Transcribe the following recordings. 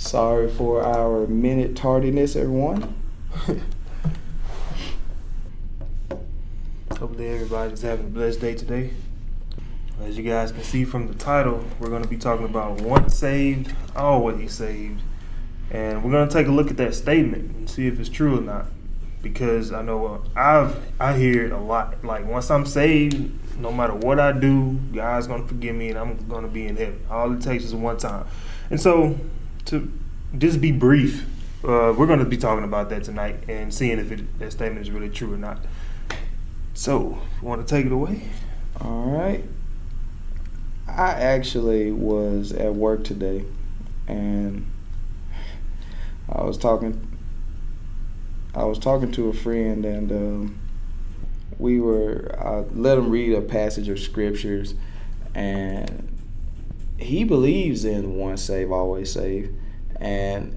Sorry for our minute tardiness, everyone. Hopefully, everybody's having a blessed day today. As you guys can see from the title, we're going to be talking about once saved, always saved. And we're going to take a look at that statement and see if it's true or not. Because I know uh, I've I hear it a lot. Like once I'm saved, no matter what I do, God's gonna forgive me and I'm gonna be in heaven. All it takes is one time. And so to just be brief, uh, we're gonna be talking about that tonight and seeing if it, that statement is really true or not. So, want to take it away? All right. I actually was at work today and I was talking I was talking to a friend and um, we were I let him read a passage of scriptures and he believes in once save always save and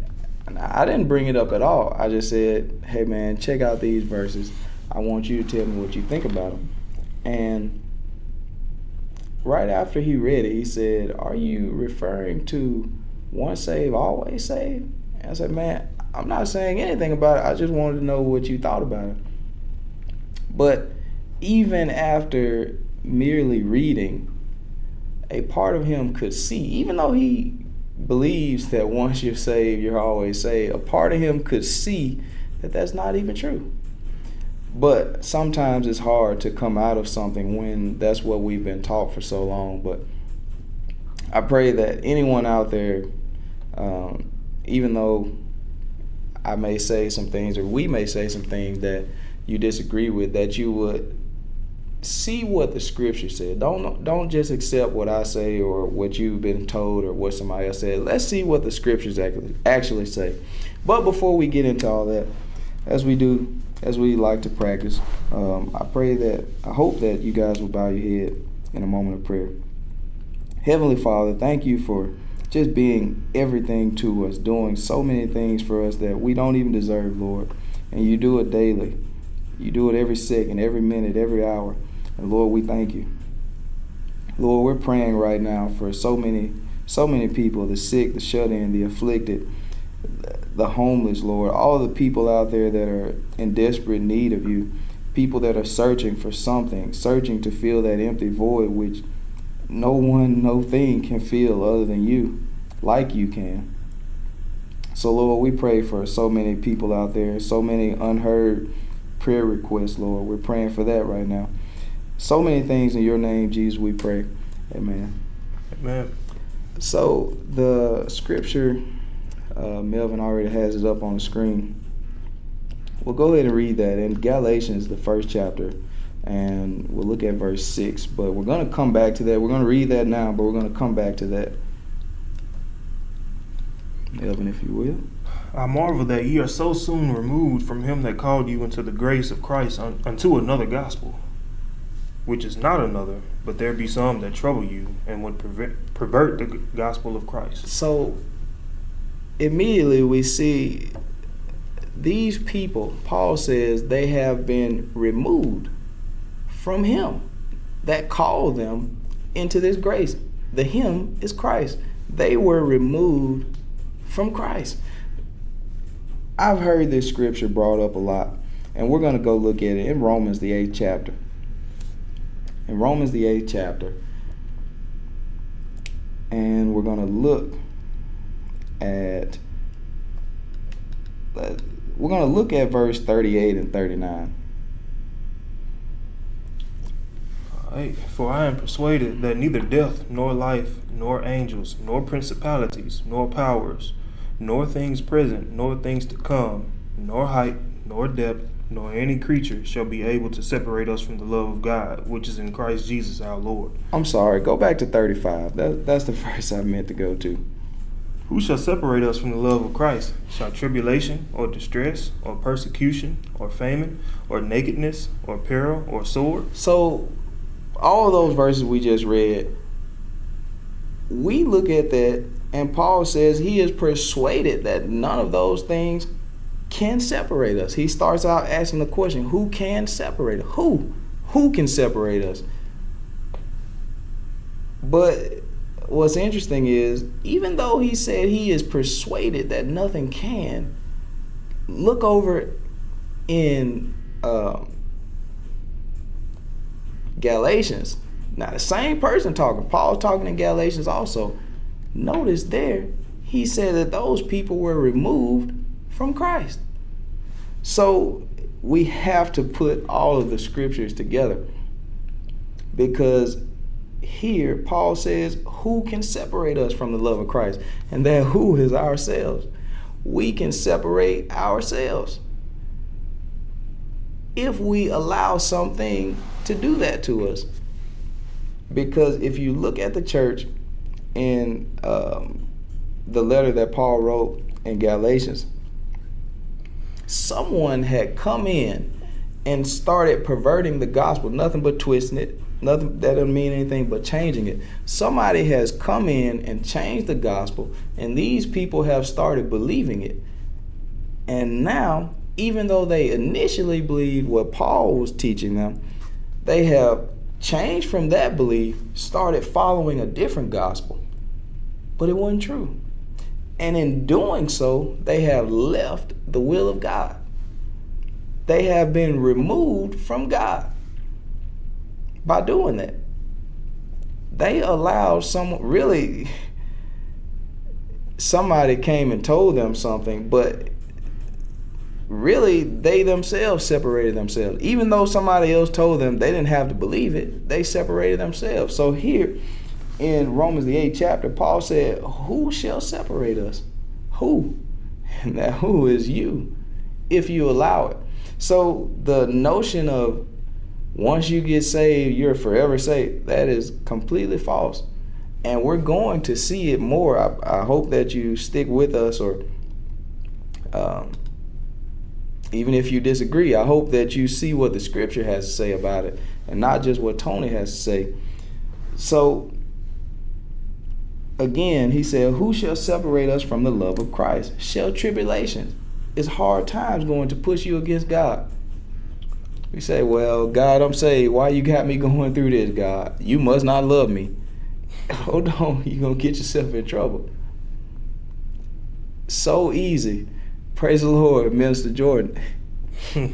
I didn't bring it up at all. I just said, "Hey man, check out these verses. I want you to tell me what you think about them." And right after he read it, he said, "Are you referring to once save always save?" And I said, "Man, I'm not saying anything about it. I just wanted to know what you thought about it." But even after merely reading, a part of him could see, even though he believes that once you're saved, you're always saved, a part of him could see that that's not even true. But sometimes it's hard to come out of something when that's what we've been taught for so long. But I pray that anyone out there, um, even though I may say some things or we may say some things that you disagree with, that you would see what the scripture said. Don't don't just accept what I say or what you've been told or what somebody else said. Let's see what the scriptures actually actually say. But before we get into all that, as we do, as we like to practice, um, I pray that I hope that you guys will bow your head in a moment of prayer. Heavenly Father, thank you for just being everything to us, doing so many things for us that we don't even deserve, Lord. And you do it daily. You do it every second, every minute, every hour. And Lord, we thank you. Lord, we're praying right now for so many, so many people, the sick, the shut in, the afflicted, the homeless, Lord, all the people out there that are in desperate need of you, people that are searching for something, searching to fill that empty void which no one, no thing can fill other than you, like you can. So, Lord, we pray for so many people out there, so many unheard prayer requests, Lord. We're praying for that right now. So many things in your name, Jesus, we pray. Amen. Amen. So the scripture, uh, Melvin already has it up on the screen. We'll go ahead and read that in Galatians, the first chapter, and we'll look at verse 6. But we're going to come back to that. We're going to read that now, but we're going to come back to that. Melvin, if you will. I marvel that ye are so soon removed from him that called you into the grace of Christ unto another gospel which is not another, but there be some that trouble you and would pervert, the gospel of Christ. So immediately we see these people, Paul says, they have been removed from him that called them into this grace. The him is Christ. They were removed from Christ. I've heard this scripture brought up a lot, and we're going to go look at it in Romans, the eighth chapter in Romans, the eighth chapter. And we're going to look at, uh, we're going to look at verse 38 and 39. Right. For I am persuaded that neither death, nor life, nor angels, nor principalities, nor powers, nor things present, nor things to come, nor height, nor depth, nor any creature shall be able to separate us from the love of God, which is in Christ Jesus our Lord. I'm sorry, go back to 35. That, that's the verse I meant to go to. Who shall separate us from the love of Christ? Shall tribulation, or distress, or persecution, or famine, or nakedness, or peril, or sword? So, all those verses we just read, we look at that, and Paul says he is persuaded that none of those things can separate us. He starts out asking the question, who can separate us? Who? Who can separate us? But what's interesting is even though he said he is persuaded that nothing can, look over in um, Galatians. Now the same person talking. Paul's talking in Galatians also. Notice there, he said that those people were removed from Christ. So we have to put all of the scriptures together because here Paul says, Who can separate us from the love of Christ? And that who is ourselves. We can separate ourselves if we allow something to do that to us. Because if you look at the church in um, the letter that Paul wrote in Galatians, someone had come in and started perverting the gospel, nothing but twisting it, nothing that doesn't mean anything but changing it. Somebody has come in and changed the gospel, and these people have started believing it. And now, even though they initially believed what Paul was teaching them, they have changed from that belief, started following a different gospel. But it wasn't true. And in doing so, they have left the will of God. They have been removed from God by doing that. They allowed someone, really, somebody came and told them something, but really they themselves separated themselves. Even though somebody else told them they didn't have to believe it, they separated themselves. So here in Romans the eighth chapter, Paul said, Who shall separate us? Who? And that who is you, if you allow it. So the notion of once you get saved, you're forever saved, that is completely false. And we're going to see it more. I, I hope that you stick with us or um, even if you disagree, I hope that you see what the scripture has to say about it and not just what Tony has to say. So, again, he said, Who shall separate us from the love of Christ? Shall tribulations? Is hard times going to push you against God? We say, Well, God, I'm saved. Why you got me going through this, God? You must not love me. Hold on, you're going to get yourself in trouble. So easy Praise the Lord, Minister Jordan.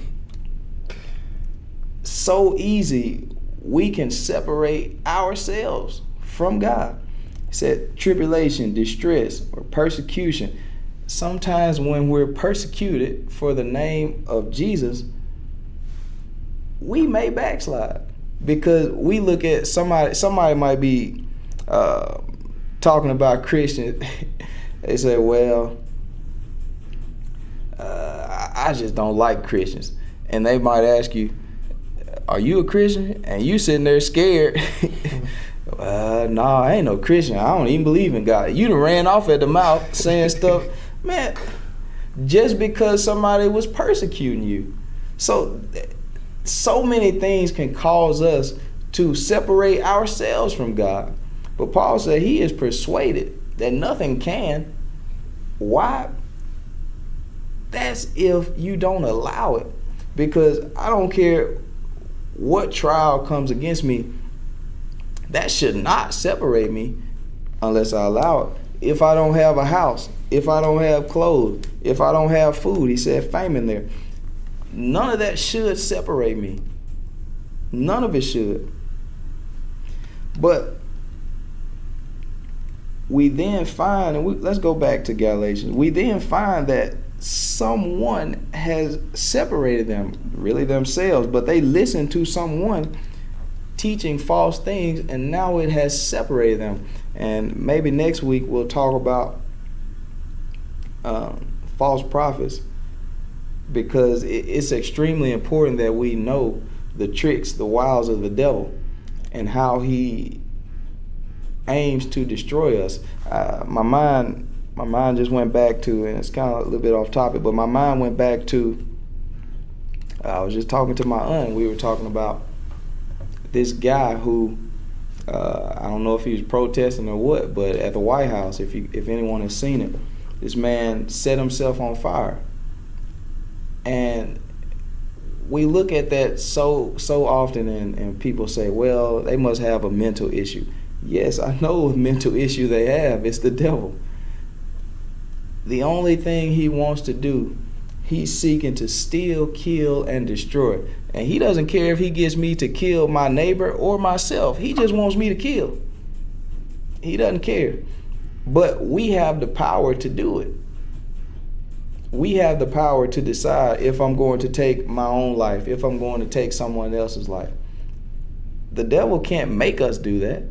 so easy we can separate ourselves from God. He said tribulation, distress, or persecution. Sometimes when we're persecuted for the name of Jesus, we may backslide because we look at somebody. Somebody might be uh, talking about Christians. they say, "Well, I just don't like Christians. And they might ask you, Are you a Christian? And you sitting there scared. uh, no, nah, I ain't no Christian. I don't even believe in God. You done ran off at the mouth saying stuff. Man, just because somebody was persecuting you. So, so many things can cause us to separate ourselves from God. But Paul said he is persuaded that nothing can. Why? That's if you don't allow it. Because I don't care what trial comes against me, that should not separate me unless I allow it. If I don't have a house, if I don't have clothes, if I don't have food, he said fame in there. None of that should separate me. None of it should. But we then find, and we, let's go back to Galatians. We then find that someone has separated them, really themselves, but they listen to someone teaching false things and now it has separated them. And maybe next week we'll talk about um, false prophets because it's extremely important that we know the tricks, the wiles of the devil, and how he aims to destroy us. Uh, my mind my mind just went back to, and it's kind of a little bit off topic, but my mind went back to. I was just talking to my aunt. We were talking about this guy who uh, I don't know if he was protesting or what, but at the White House, if you if anyone has seen it, this man set himself on fire, and we look at that so so often, and, and people say, well, they must have a mental issue. Yes, I know what mental issue they have. It's the devil. The only thing he wants to do, he's seeking to steal, kill, and destroy. And he doesn't care if he gets me to kill my neighbor or myself. He just wants me to kill. He doesn't care. But we have the power to do it. We have the power to decide if I'm going to take my own life, if I'm going to take someone else's life. The devil can't make us do that.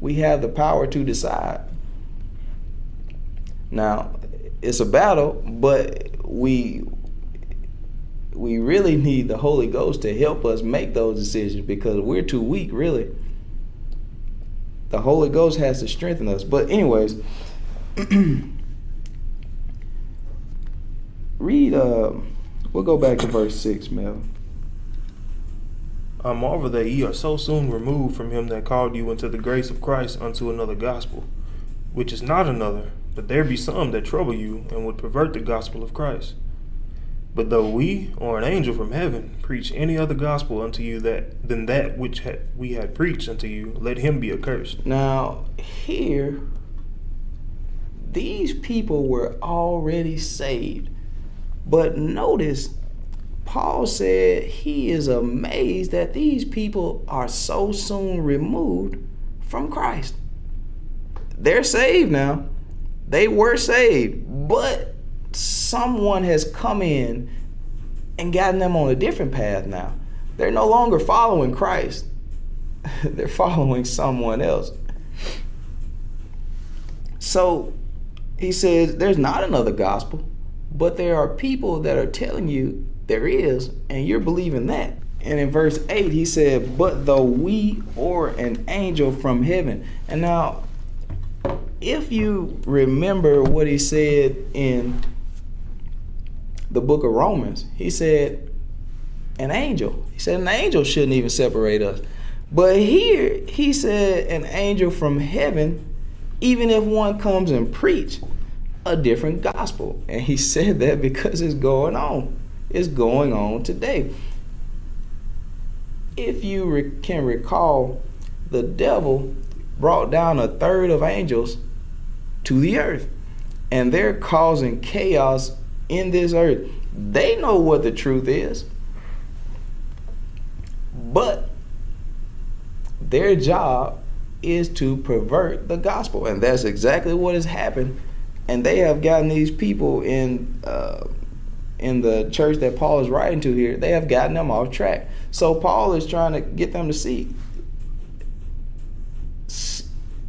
We have the power to decide. Now, it's a battle, but we we really need the Holy Ghost to help us make those decisions because we're too weak, really. The Holy Ghost has to strengthen us. But anyways, read uh we'll go back to verse 6, Mel. I marvel that ye are so soon removed from him that called you into the grace of Christ unto another gospel, which is not another, but there be some that trouble you and would pervert the gospel of Christ. But though we or an angel from heaven preach any other gospel unto you that than that which had, we had preached unto you, let him be accursed. Now, here, these people were already saved. But notice, Paul said he is amazed that these people are so soon removed from Christ. They're saved now. They were saved, but someone has come in and gotten them on a different path now. They're no longer following Christ, they're following someone else. So he says there's not another gospel, but there are people that are telling you there is, and you're believing that. And in verse 8, he said, But though we or an angel from heaven. And now, if you remember what he said in the book of Romans, he said, an angel. He said an angel shouldn't even separate us. But here he said an angel from heaven, even if one comes and preach a different gospel. And he said that because it's going on. It's going on today. If you re- can recall, the devil brought down a third of angels to the earth. And they're causing chaos in this earth. They know what the truth is. But their job is to pervert the gospel. And that's exactly what has happened. And they have gotten these people in uh, in the church that Paul is writing to here, they have gotten them off track. So Paul is trying to get them to see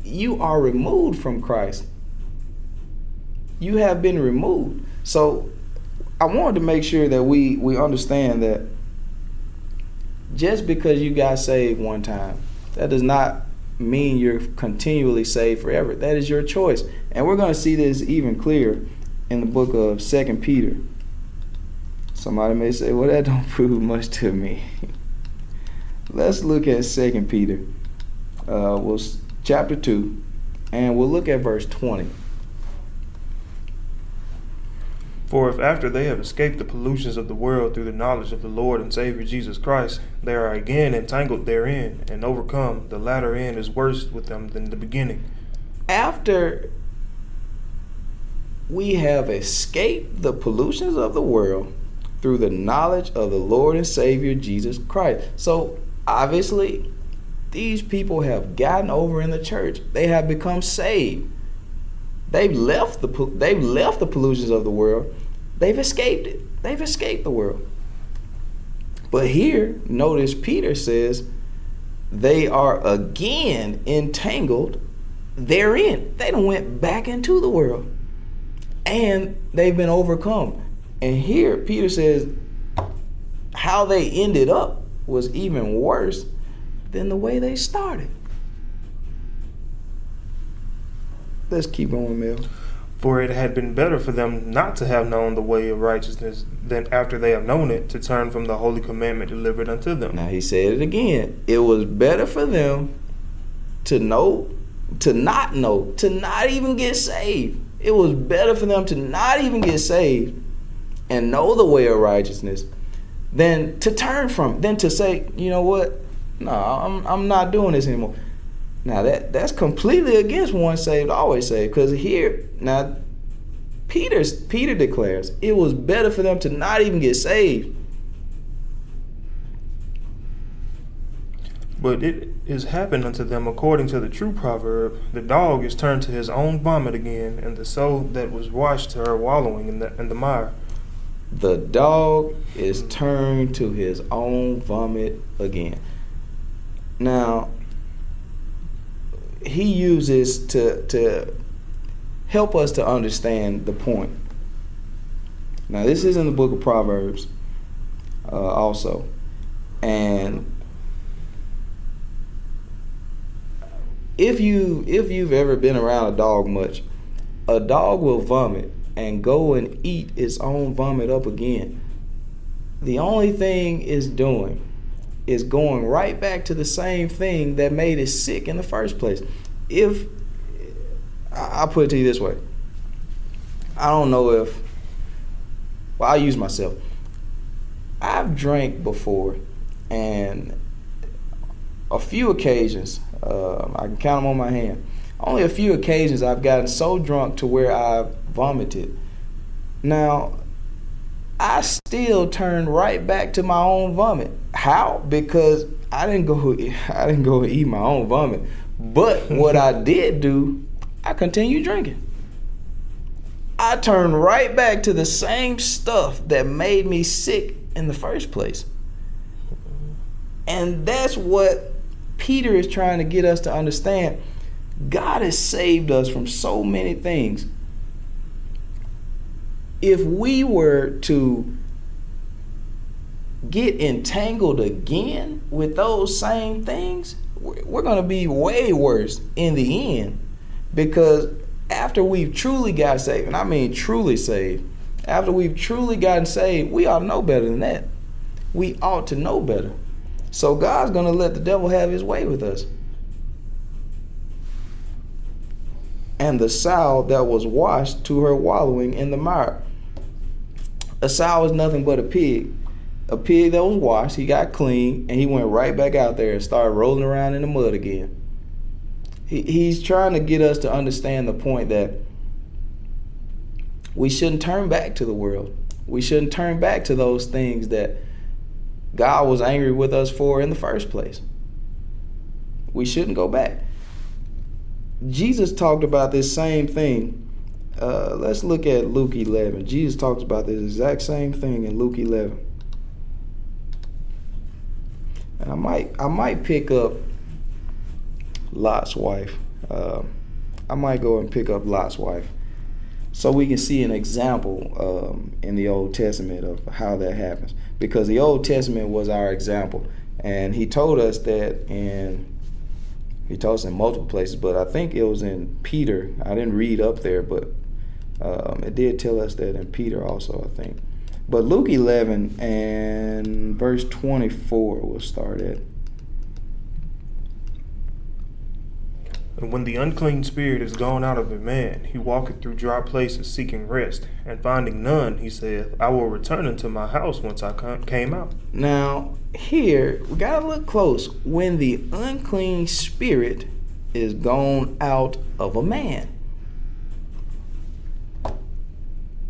you are removed from Christ. You have been removed. So I wanted to make sure that we we understand that just because you got saved one time, that does not mean you're continually saved forever. That is your choice. And we're going to see this even clearer in the book of Second Peter. Somebody may say, "Well, that don't prove much to me." Let's look at Second Peter, uh, we'll, chapter two, and we'll look at verse twenty. For if after they have escaped the pollutions of the world through the knowledge of the Lord and Savior Jesus Christ, they are again entangled therein and overcome, the latter end is worse with them than the beginning. After we have escaped the pollutions of the world through the knowledge of the Lord and Savior Jesus Christ. So obviously, these people have gotten over in the church. They have become saved. They've left the they've left the pollutions of the world. They've escaped it. They've escaped the world. But here, notice Peter says they are again entangled therein. They don't went back into the world. And they've been overcome. And here Peter says how they ended up was even worse than the way they started. Let's keep going, Mel. For it had been better for them not to have known the way of righteousness than after they have known it to turn from the holy commandment delivered unto them. Now he said it again. It was better for them to know, to not know, to not even get saved. It was better for them to not even get saved and know the way of righteousness than to turn from, than to say, you know what? No, I'm, I'm not doing this anymore. Now that that's completely against one saved, always saved. Because here now, Peter's Peter declares it was better for them to not even get saved. But it is happened unto them according to the true proverb: the dog is turned to his own vomit again, and the soul that was washed to her wallowing in the in the mire. The dog is turned to his own vomit again. Now, he uses to to help us to understand the point. Now, this is in the book of Proverbs, uh, also, and if you if you've ever been around a dog much, a dog will vomit and go and eat its own vomit up again. The only thing it's doing is going right back to the same thing that made it sick in the first place. If I'll put it to you this way, I don't know if well I'll use myself. I've drank before, and a few occasions uh, I can count them on my hand. Only a few occasions I've gotten so drunk to where I vomited. Now, I still turned right back to my own vomit. How? Because I didn't go I didn't go eat my own vomit. But what I did do, I continued drinking. I turned right back to the same stuff that made me sick in the first place. And that's what Peter is trying to get us to understand. God has saved us from so many things if we were to get entangled again with those same things, we're going to be way worse in the end because after we've truly got saved, and I mean truly saved, after we've truly gotten saved, we ought to know better than that. We ought to know better. So God's going to let the devil have his way with us. And the sow that was washed to her wallowing in the mire. A sow is nothing but a pig. A pig that was washed, he got clean, and he went right back out there and started rolling around in the mud again. He, he's trying to get us to understand the point that we shouldn't turn back to the world. We shouldn't turn back to those things that God was angry with us for in the first place. We shouldn't go back. Jesus talked about this same thing uh, let's look at Luke 11. Jesus talks about this exact same thing in Luke 11. And I might I might pick up Lot's wife. Uh, I might go and pick up Lot's wife, so we can see an example um, in the Old Testament of how that happens. Because the Old Testament was our example, and He told us that in He told us in multiple places, but I think it was in Peter. I didn't read up there, but um, it did tell us that in Peter also, I think. But Luke 11 and verse 24 will start at. And when the unclean spirit is gone out of a man, he walketh through dry places seeking rest, and finding none, he saith, I will return unto my house whence I came out. Now, here, we gotta look close. When the unclean spirit is gone out of a man.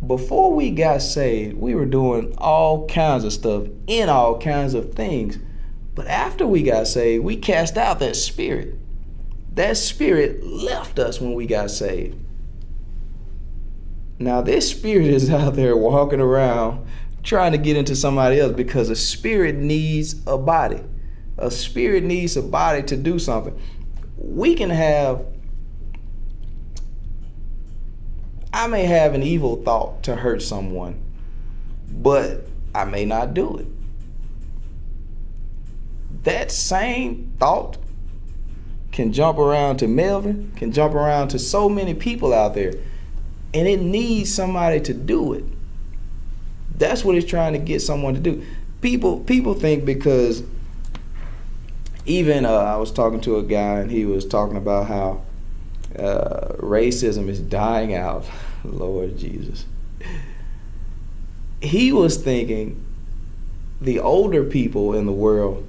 Before we got saved, we were doing all kinds of stuff in all kinds of things. But after we got saved, we cast out that spirit. That spirit left us when we got saved. Now, this spirit is out there walking around trying to get into somebody else because a spirit needs a body. A spirit needs a body to do something. We can have I may have an evil thought to hurt someone, but I may not do it. That same thought can jump around to Melvin, can jump around to so many people out there, and it needs somebody to do it. That's what it's trying to get someone to do. People people think because even uh, I was talking to a guy and he was talking about how uh, racism is dying out. Lord Jesus. He was thinking the older people in the world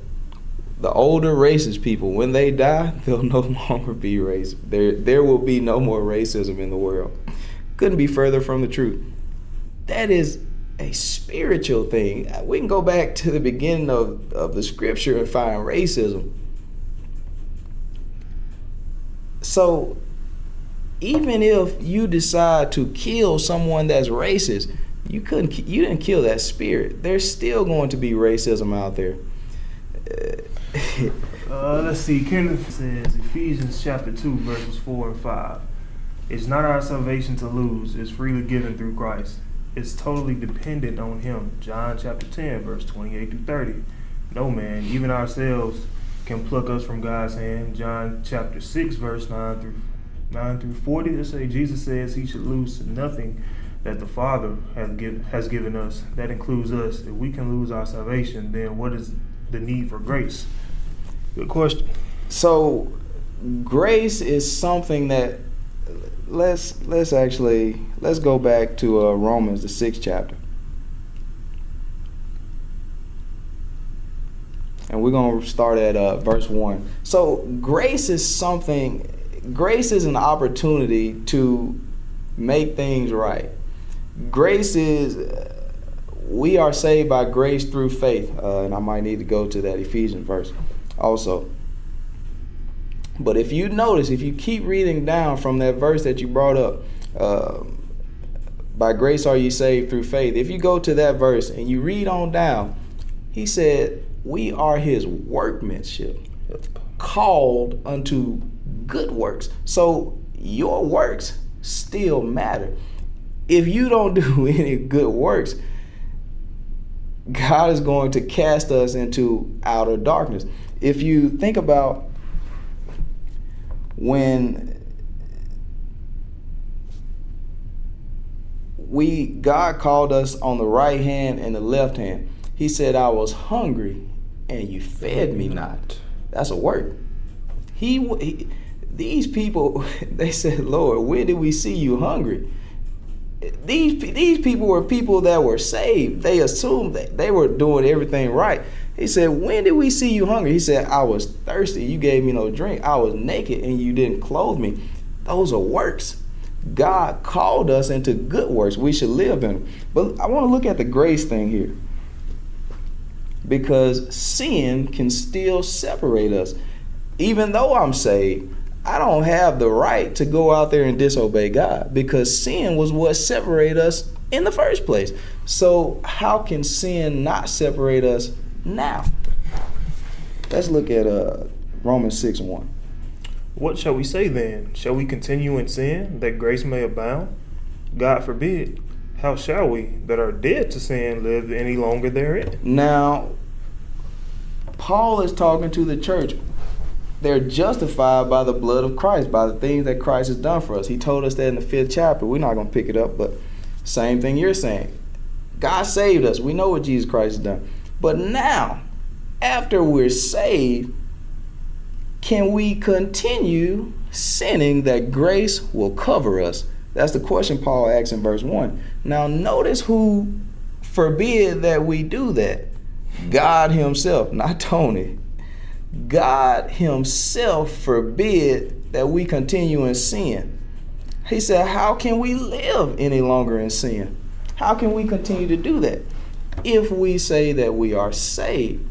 the older racist people, when they die, they'll no longer be racist. There, there will be no more racism in the world. Couldn't be further from the truth. That is a spiritual thing. We can go back to the beginning of, of the scripture and find racism. So, even if you decide to kill someone that's racist, you couldn't you didn't kill that spirit. There's still going to be racism out there. uh, let's see. Kenneth says Ephesians chapter two verses four and five. It's not our salvation to lose; it's freely given through Christ. It's totally dependent on Him. John chapter ten verse twenty-eight through thirty. No man, even ourselves, can pluck us from God's hand. John chapter six verse nine through nine through forty. They say Jesus says He should lose nothing that the Father has, give, has given us. That includes us. If we can lose our salvation, then what is the need for grace? Good question. So, grace is something that let's let's actually let's go back to uh, Romans the sixth chapter, and we're gonna start at uh, verse one. So, grace is something. Grace is an opportunity to make things right grace is we are saved by grace through faith, uh, and I might need to go to that Ephesians verse also. But if you notice, if you keep reading down from that verse that you brought up, uh, by grace are you saved through faith. If you go to that verse and you read on down, he said, We are his workmanship, called unto good works. So your works still matter if you don't do any good works, God is going to cast us into outer darkness. If you think about when we God called us on the right hand and the left hand. He said, "I was hungry and you fed me not." That's a work. He, he these people they said, "Lord, where did we see you hungry?" these these people were people that were saved. They assumed that they were doing everything right. He said, "When did we see you hungry?" He said, "I was thirsty. You gave me no drink. I was naked, and you didn't clothe me." Those are works. God called us into good works. We should live in them. But I want to look at the grace thing here. Because sin can still separate us. Even though I'm saved, I don't have the right to go out there and disobey God because sin was what separated us in the first place. So, how can sin not separate us now? Let's look at uh, Romans 6 1. What shall we say then? Shall we continue in sin that grace may abound? God forbid. How shall we that are dead to sin live any longer therein? Now, Paul is talking to the church they're justified by the blood of Christ, by the things that Christ has done for us. He told us that in the fifth chapter. We're not going to pick it up, but same thing you're saying. God saved us. We know what Jesus Christ has done. But now, after we're saved, can we continue sinning that grace will cover us? That's the question Paul asks in verse 1. Now, notice who forbid that we do that. God Himself, not Tony. God Himself forbid that we continue in sin. He said, How can we live any longer in sin? How can we continue to do that if we say that we are saved?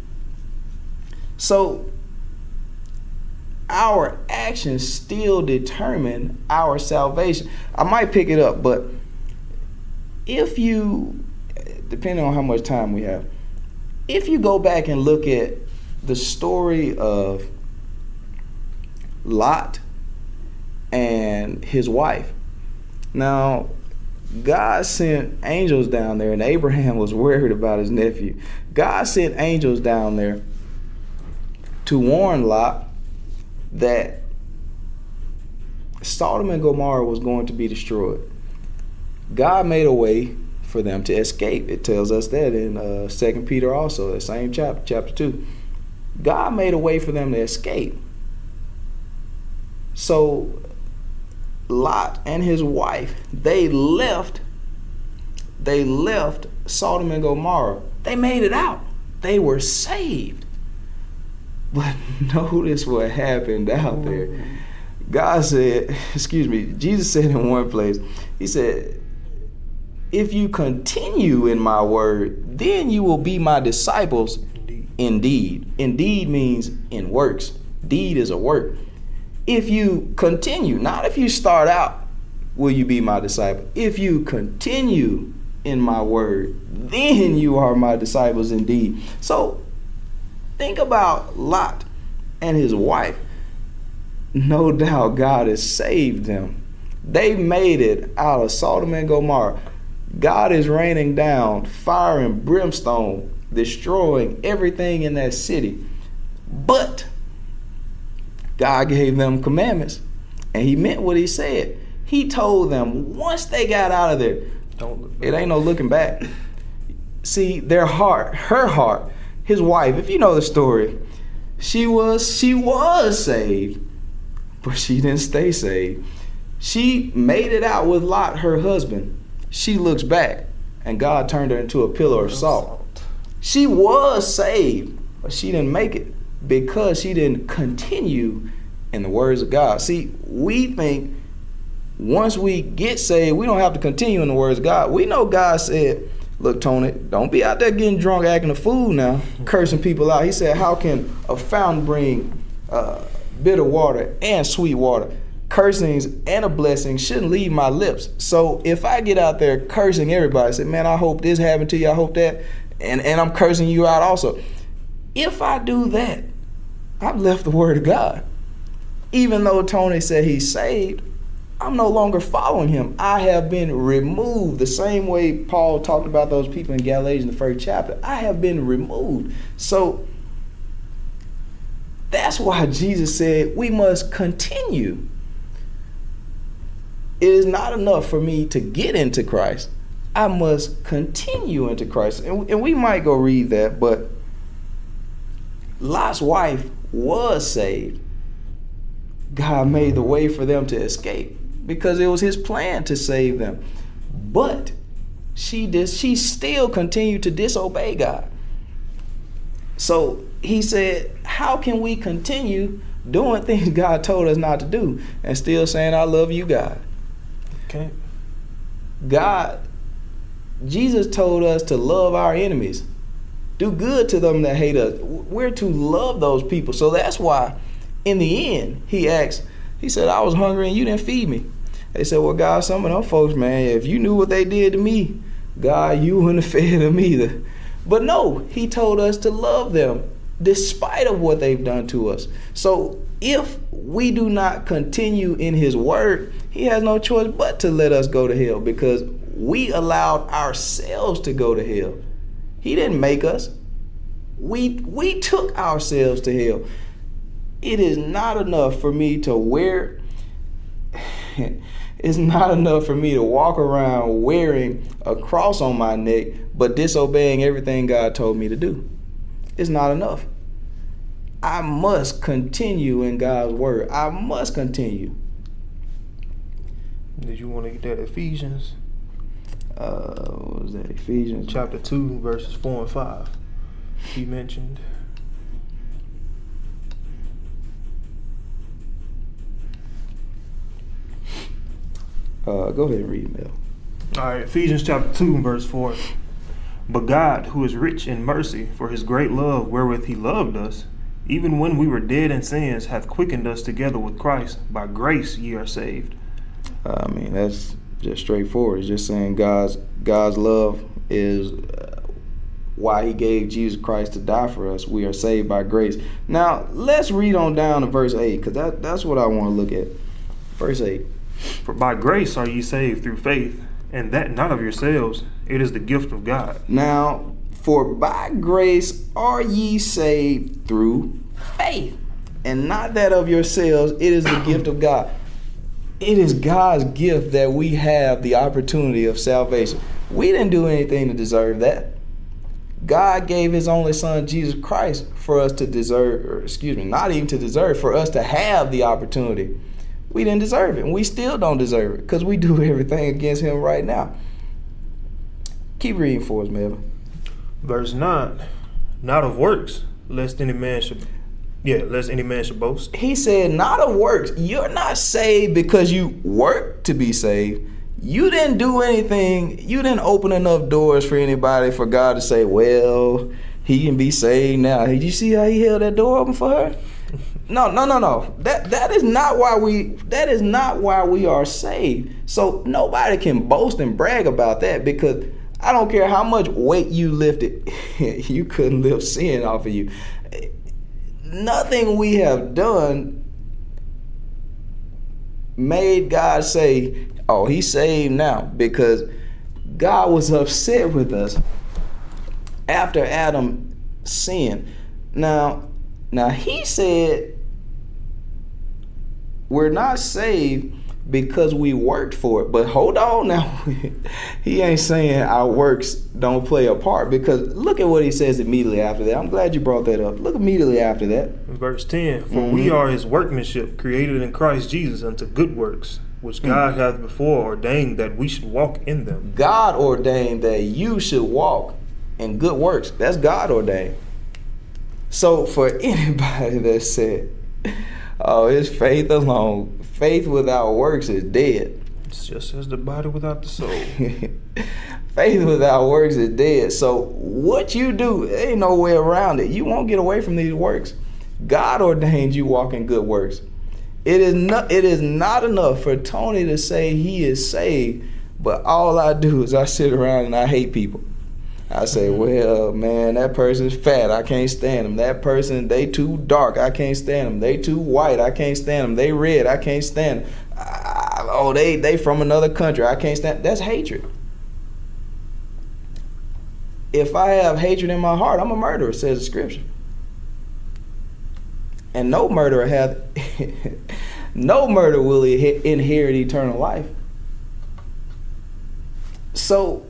So, our actions still determine our salvation. I might pick it up, but if you, depending on how much time we have, if you go back and look at the story of Lot and his wife. Now, God sent angels down there, and Abraham was worried about his nephew. God sent angels down there to warn Lot that Sodom and Gomorrah was going to be destroyed. God made a way for them to escape. It tells us that in uh, 2 Peter also, the same chapter, chapter 2. God made a way for them to escape. So Lot and his wife, they left they left Sodom and Gomorrah. They made it out. They were saved. But notice what happened out there. God said, excuse me, Jesus said in one place, He said, If you continue in my word, then you will be my disciples Indeed. indeed. Means in works. Deed is a work. If you continue, not if you start out, will you be my disciple. If you continue in my word, then you are my disciples indeed. So think about Lot and his wife. No doubt God has saved them. They made it out of Sodom and Gomorrah. God is raining down fire and brimstone, destroying everything in that city. But God gave them commandments, and He meant what He said. He told them once they got out of there, Don't it ain't no looking back. See, their heart, her heart, his wife, if you know the story, she was she was saved, but she didn't stay saved. She made it out with Lot, her husband. She looks back, and God turned her into a pillar of salt. She was saved, but she didn't make it because she didn't continue in the words of God. See, we think once we get saved, we don't have to continue in the words of God. We know God said, Look, Tony, don't be out there getting drunk, acting a fool now, cursing people out. He said, How can a fountain bring uh, bitter water and sweet water? Cursings and a blessing shouldn't leave my lips. So if I get out there cursing everybody, say, Man, I hope this happened to you, I hope that, and, and I'm cursing you out also. If I do that, I've left the word of God. Even though Tony said he's saved, I'm no longer following him. I have been removed. The same way Paul talked about those people in Galatians, in the first chapter. I have been removed. So that's why Jesus said we must continue. It is not enough for me to get into Christ. I must continue into Christ. And, and we might go read that, but Lot's wife was saved. God made the way for them to escape because it was his plan to save them. But she did she still continued to disobey God. So he said, How can we continue doing things God told us not to do and still saying, I love you, God? Okay. God, Jesus told us to love our enemies, do good to them that hate us. We're to love those people. So that's why, in the end, he asked, he said, I was hungry and you didn't feed me. They said, Well, God, some of them folks, man, if you knew what they did to me, God, you wouldn't have fed them either. But no, he told us to love them despite of what they've done to us. So if we do not continue in his word, he has no choice but to let us go to hell because we allowed ourselves to go to hell. He didn't make us. We we took ourselves to hell. It is not enough for me to wear it's not enough for me to walk around wearing a cross on my neck but disobeying everything God told me to do. It's not enough. I must continue in God's word. I must continue. Did you want to get that Ephesians Uh, what was that? Ephesians chapter two verses four and five? He mentioned. Uh, go ahead and read, Mel. All right, Ephesians chapter 2, verse 4. But God, who is rich in mercy, for his great love wherewith he loved us, even when we were dead in sins, hath quickened us together with Christ. By grace ye are saved. I mean, that's just straightforward. It's just saying God's God's love is uh, why He gave Jesus Christ to die for us. We are saved by grace. Now let's read on down to verse eight, because that that's what I want to look at. Verse eight. For by grace are ye saved through faith, and that not of yourselves, it is the gift of God. Now, for by grace are ye saved through faith, and not that of yourselves. It is the gift of God. It is God's gift that we have the opportunity of salvation. We didn't do anything to deserve that. God gave his only son, Jesus Christ, for us to deserve, or excuse me, not even to deserve, for us to have the opportunity. We didn't deserve it, and we still don't deserve it because we do everything against him right now. Keep reading for us, Melvin. Verse 9 Not of works, lest any man should. Yeah, lest any man should boast. He said, not of works. You're not saved because you work to be saved. You didn't do anything. You didn't open enough doors for anybody for God to say, well, he can be saved now. Did you see how he held that door open for her? No, no, no, no. That that is not why we that is not why we are saved. So nobody can boast and brag about that because I don't care how much weight you lifted, you couldn't lift sin off of you. Nothing we have done made God say, "Oh, he's saved now," because God was upset with us after Adam sinned. Now, now he said we're not saved because we worked for it. But hold on now. he ain't saying our works don't play a part because look at what he says immediately after that. I'm glad you brought that up. Look immediately after that. Verse 10 For mm-hmm. we are his workmanship, created in Christ Jesus unto good works, which hmm. God mm-hmm. hath before ordained that we should walk in them. God ordained that you should walk in good works. That's God ordained. So for anybody that said, oh, it's faith alone. Faith without works is dead. It's just as the body without the soul. faith without works is dead. So what you do, ain't no way around it. You won't get away from these works. God ordained you walk in good works. It is not it is not enough for Tony to say he is saved, but all I do is I sit around and I hate people. I say, well, man, that person's fat. I can't stand them. That person, they too dark. I can't stand them. They too white. I can't stand them. They red. I can't stand them. I, oh, they they from another country. I can't stand. That's hatred. If I have hatred in my heart, I'm a murderer, says the scripture. And no murderer have, no murder will inherit eternal life. So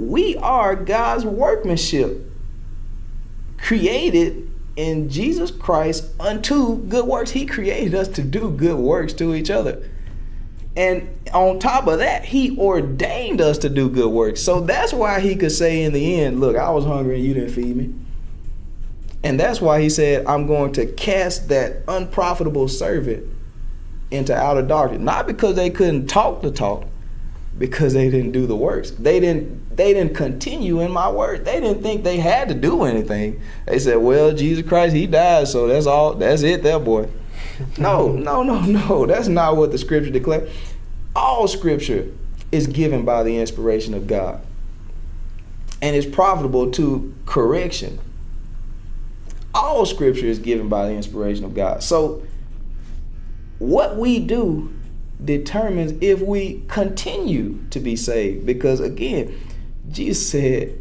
we are God's workmanship, created in Jesus Christ unto good works. He created us to do good works to each other. And on top of that, he ordained us to do good works. So that's why he could say in the end, Look, I was hungry and you didn't feed me. And that's why he said, I'm going to cast that unprofitable servant into outer darkness. Not because they couldn't talk the talk, because they didn't do the works. They didn't they didn't continue in my word. They didn't think they had to do anything. They said, "Well, Jesus Christ, he died, so that's all. That's it, there, boy." no, no, no, no. That's not what the scripture declares. All scripture is given by the inspiration of God. And is profitable to correction. All scripture is given by the inspiration of God. So what we do determines if we continue to be saved. Because again, Jesus said,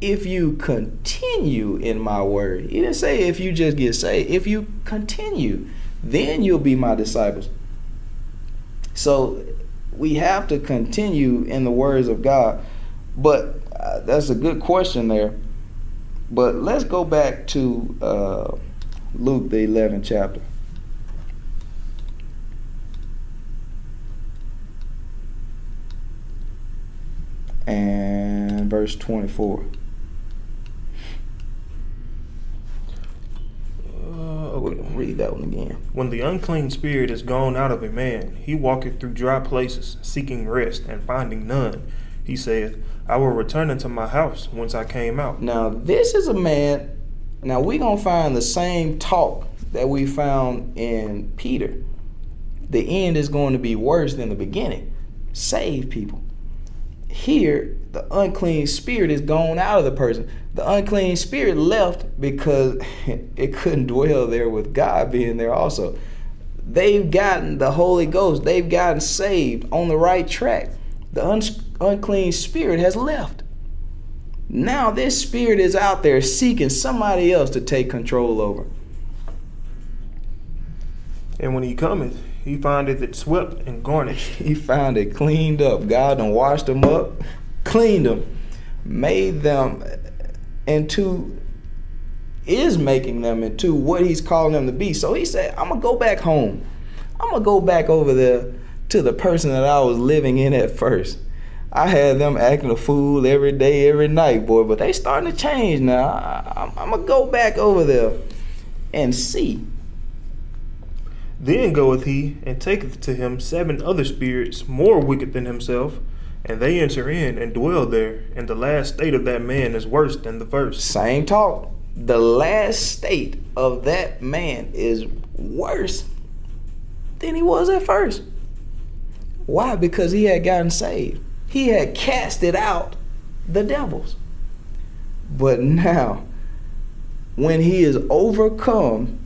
if you continue in my word, he didn't say if you just get saved, if you continue, then you'll be my disciples. So we have to continue in the words of God. But uh, that's a good question there. But let's go back to uh, Luke, the 11th chapter. And verse 24. Uh. Read that one again. When the unclean spirit is gone out of a man, he walketh through dry places, seeking rest, and finding none. He saith, I will return into my house whence I came out. Now, this is a man. Now, we're going to find the same talk that we found in Peter. The end is going to be worse than the beginning. Save people. Here, the unclean spirit is gone out of the person. The unclean spirit left because it couldn't dwell there with God being there also. They've gotten the Holy Ghost, they've gotten saved on the right track. The un- unclean spirit has left. Now, this spirit is out there seeking somebody else to take control over. And when he cometh, he found it swept and garnished. he found it cleaned up. God done washed them up, cleaned them, made them into, is making them into what he's calling them to be. So he said, I'm to go back home. I'm to go back over there to the person that I was living in at first. I had them acting a fool every day, every night, boy, but they starting to change now. I, am to go back over there and see. Then goeth he and taketh to him seven other spirits more wicked than himself, and they enter in and dwell there. And the last state of that man is worse than the first. Same talk. The last state of that man is worse than he was at first. Why? Because he had gotten saved. He had casted out the devils. But now, when he is overcome,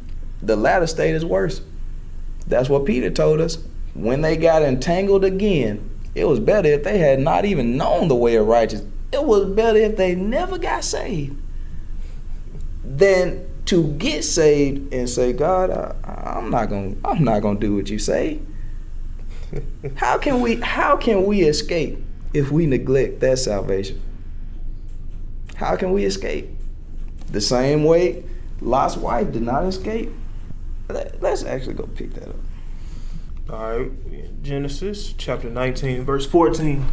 the latter state is worse. That's what Peter told us. When they got entangled again, it was better if they had not even known the way of righteousness. It was better if they never got saved than to get saved and say, God, I, am not gonna, I'm not gonna do what you say. how can we, how can we escape if we neglect that salvation? How can we escape? The same way Lot's wife did not escape. Let's actually go pick that up. All right, Genesis chapter 19, verse 14.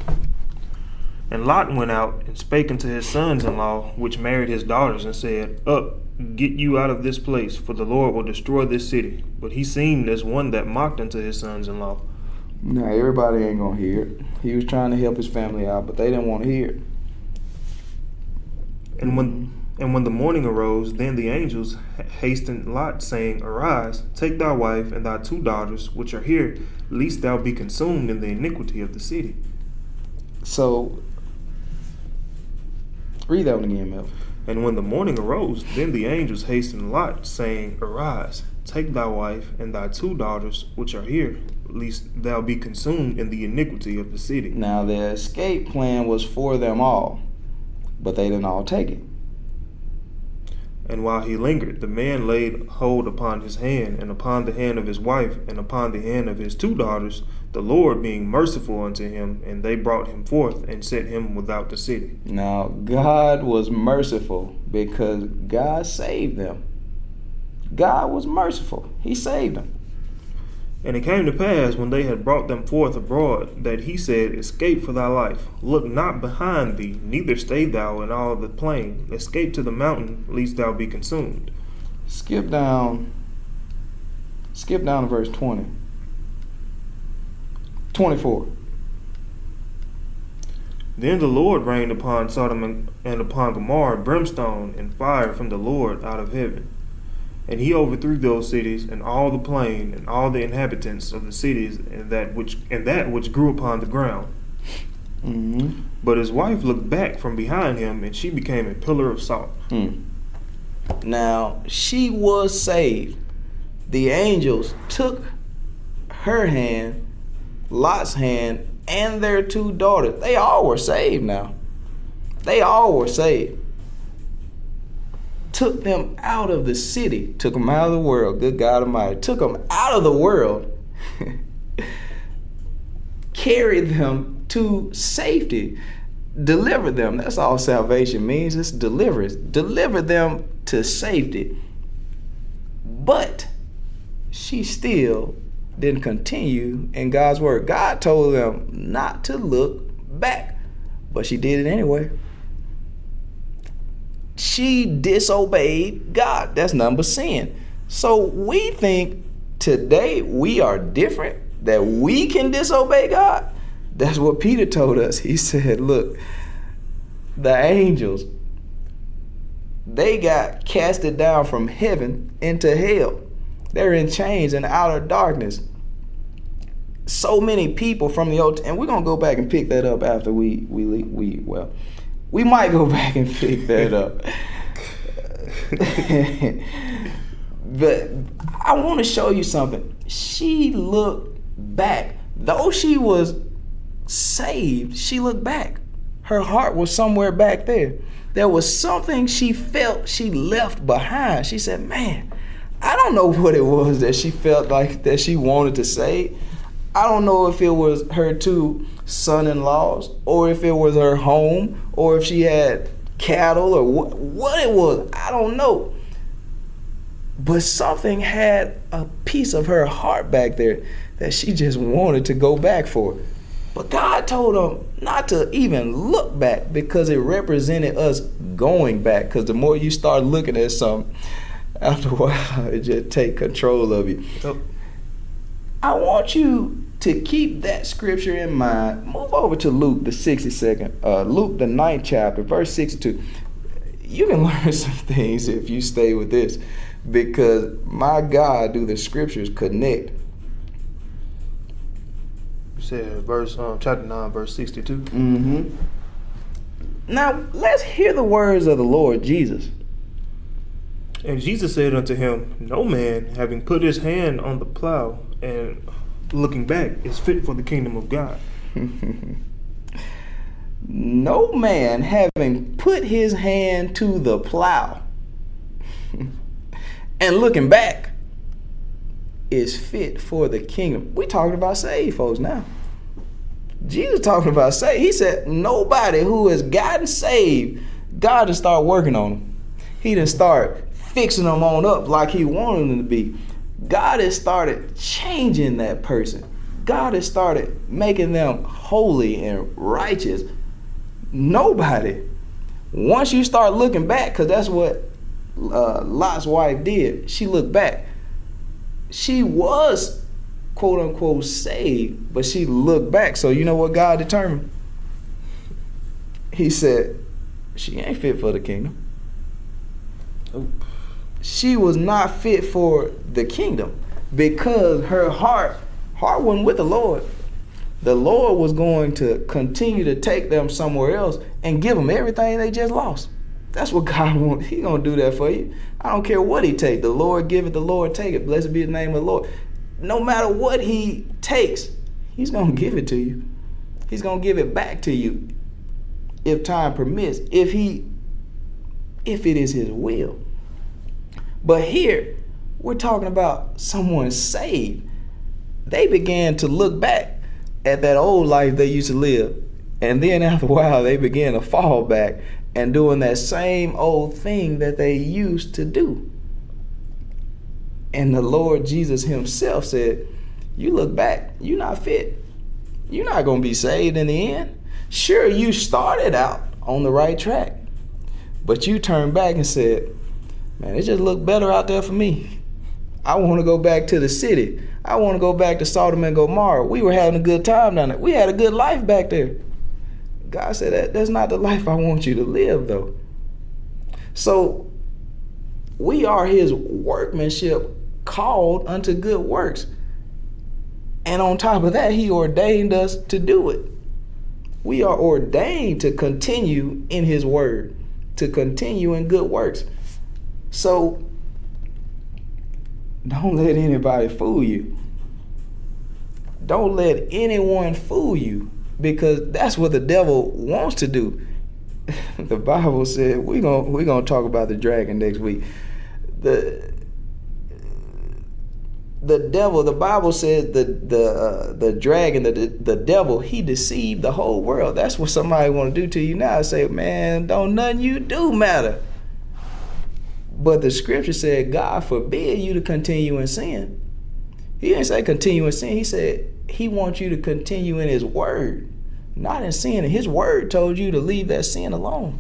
And Lot went out and spake unto his sons in law, which married his daughters, and said, Up, get you out of this place, for the Lord will destroy this city. But he seemed as one that mocked unto his sons in law. Now, everybody ain't going to hear it. He was trying to help his family out, but they didn't want to hear it. And when and when the morning arose, then the angels hastened Lot, saying, Arise, take thy wife and thy two daughters, which are here, lest thou be consumed in the iniquity of the city. So, read that one again, Mel. And when the morning arose, then the angels hastened Lot, saying, Arise, take thy wife and thy two daughters, which are here, lest thou be consumed in the iniquity of the city. Now, the escape plan was for them all, but they didn't all take it. And while he lingered, the man laid hold upon his hand, and upon the hand of his wife, and upon the hand of his two daughters, the Lord being merciful unto him, and they brought him forth and set him without the city. Now, God was merciful because God saved them. God was merciful, He saved them. And it came to pass when they had brought them forth abroad that he said, Escape for thy life. Look not behind thee, neither stay thou in all the plain. Escape to the mountain, lest thou be consumed. Skip down. Skip down to verse 20. 24. Then the Lord rained upon Sodom and upon Gomorrah brimstone and fire from the Lord out of heaven and he overthrew those cities and all the plain and all the inhabitants of the cities and that which and that which grew upon the ground. Mm-hmm. But his wife looked back from behind him, and she became a pillar of salt. Mm. Now she was saved. The angels took her hand, Lot's hand, and their two daughters. They all were saved now. They all were saved took them out of the city, took them out of the world. Good God Almighty, took them out of the world, carried them to safety, delivered them. That's all salvation means. It's deliverance. Deliver them to safety. But she still didn't continue in God's word. God told them not to look back, but she did it anyway she disobeyed God. That's number sin. So we think today we are different, that we can disobey God. That's what Peter told us. He said, Look, the angels, they got casted down from heaven into hell. They're in chains and outer darkness. So many people from the old, and we're gonna go back and pick that up after we we we well we might go back and pick that up. but I want to show you something. She looked back. Though she was saved, she looked back. Her heart was somewhere back there. There was something she felt she left behind. She said, Man, I don't know what it was that she felt like that she wanted to say. I don't know if it was her two son in laws or if it was her home or if she had cattle or what, what it was. I don't know. But something had a piece of her heart back there that she just wanted to go back for. But God told them not to even look back because it represented us going back. Because the more you start looking at something, After a while, it just take control of you. I want you to keep that scripture in mind. Move over to Luke, the 62nd, uh, Luke, the ninth chapter, verse 62. You can learn some things if you stay with this because my God, do the scriptures connect? You said verse um, chapter nine, verse sixty-two. Mm-hmm. Now, let's hear the words of the Lord Jesus. And Jesus said unto him, No man, having put his hand on the plow and looking back, is fit for the kingdom of God. no man having put his hand to the plow and looking back is fit for the kingdom. We talking about saved folks now. Jesus talking about saved. He said nobody who has gotten saved, God to start working on them. He didn't start fixing them on up like he wanted them to be. God has started changing that person. God has started making them holy and righteous. Nobody, once you start looking back, because that's what uh, Lot's wife did, she looked back. She was quote unquote saved, but she looked back. So you know what God determined? He said, She ain't fit for the kingdom. She was not fit for the kingdom because her heart heart wasn't with the Lord. The Lord was going to continue to take them somewhere else and give them everything they just lost. That's what God wants. He gonna do that for you. I don't care what He take. The Lord give it. The Lord take it. Blessed be the name of the Lord. No matter what He takes, He's gonna give it to you. He's gonna give it back to you if time permits. If He, if it is His will. But here, we're talking about someone saved. They began to look back at that old life they used to live. And then after a while, they began to fall back and doing that same old thing that they used to do. And the Lord Jesus Himself said, You look back, you're not fit. You're not going to be saved in the end. Sure, you started out on the right track, but you turned back and said, Man, it just looked better out there for me. I want to go back to the city. I want to go back to Sodom and Gomorrah. We were having a good time down there. We had a good life back there. God said that that's not the life I want you to live though. So we are his workmanship called unto good works. And on top of that, he ordained us to do it. We are ordained to continue in his word, to continue in good works. So don't let anybody fool you. Don't let anyone fool you because that's what the devil wants to do. the Bible said we're gonna we're to talk about the dragon next week. The the devil, the Bible says the the uh, the dragon, the the devil, he deceived the whole world. That's what somebody want to do to you now. Say, man, don't nothing you do matter. But the scripture said, God forbid you to continue in sin. He didn't say continue in sin. He said he wants you to continue in his word, not in sin. And His word told you to leave that sin alone.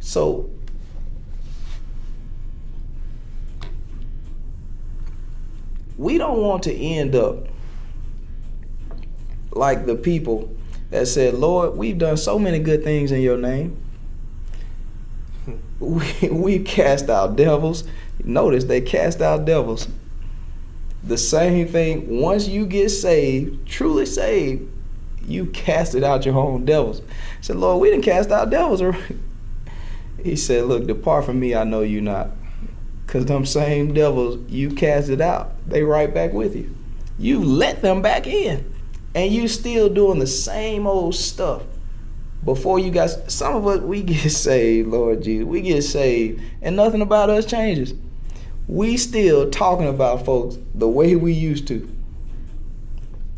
So we don't want to end up like the people that said, Lord, we've done so many good things in your name. We, we cast out devils. Notice they cast out devils. The same thing, once you get saved, truly saved, you casted out your own devils. I said, Lord, we didn't cast out devils. He said, Look, depart from me, I know you not. Because them same devils you casted out, they right back with you. You let them back in. And you still doing the same old stuff. Before you guys, some of us, we get saved, Lord Jesus. We get saved, and nothing about us changes. We still talking about folks the way we used to.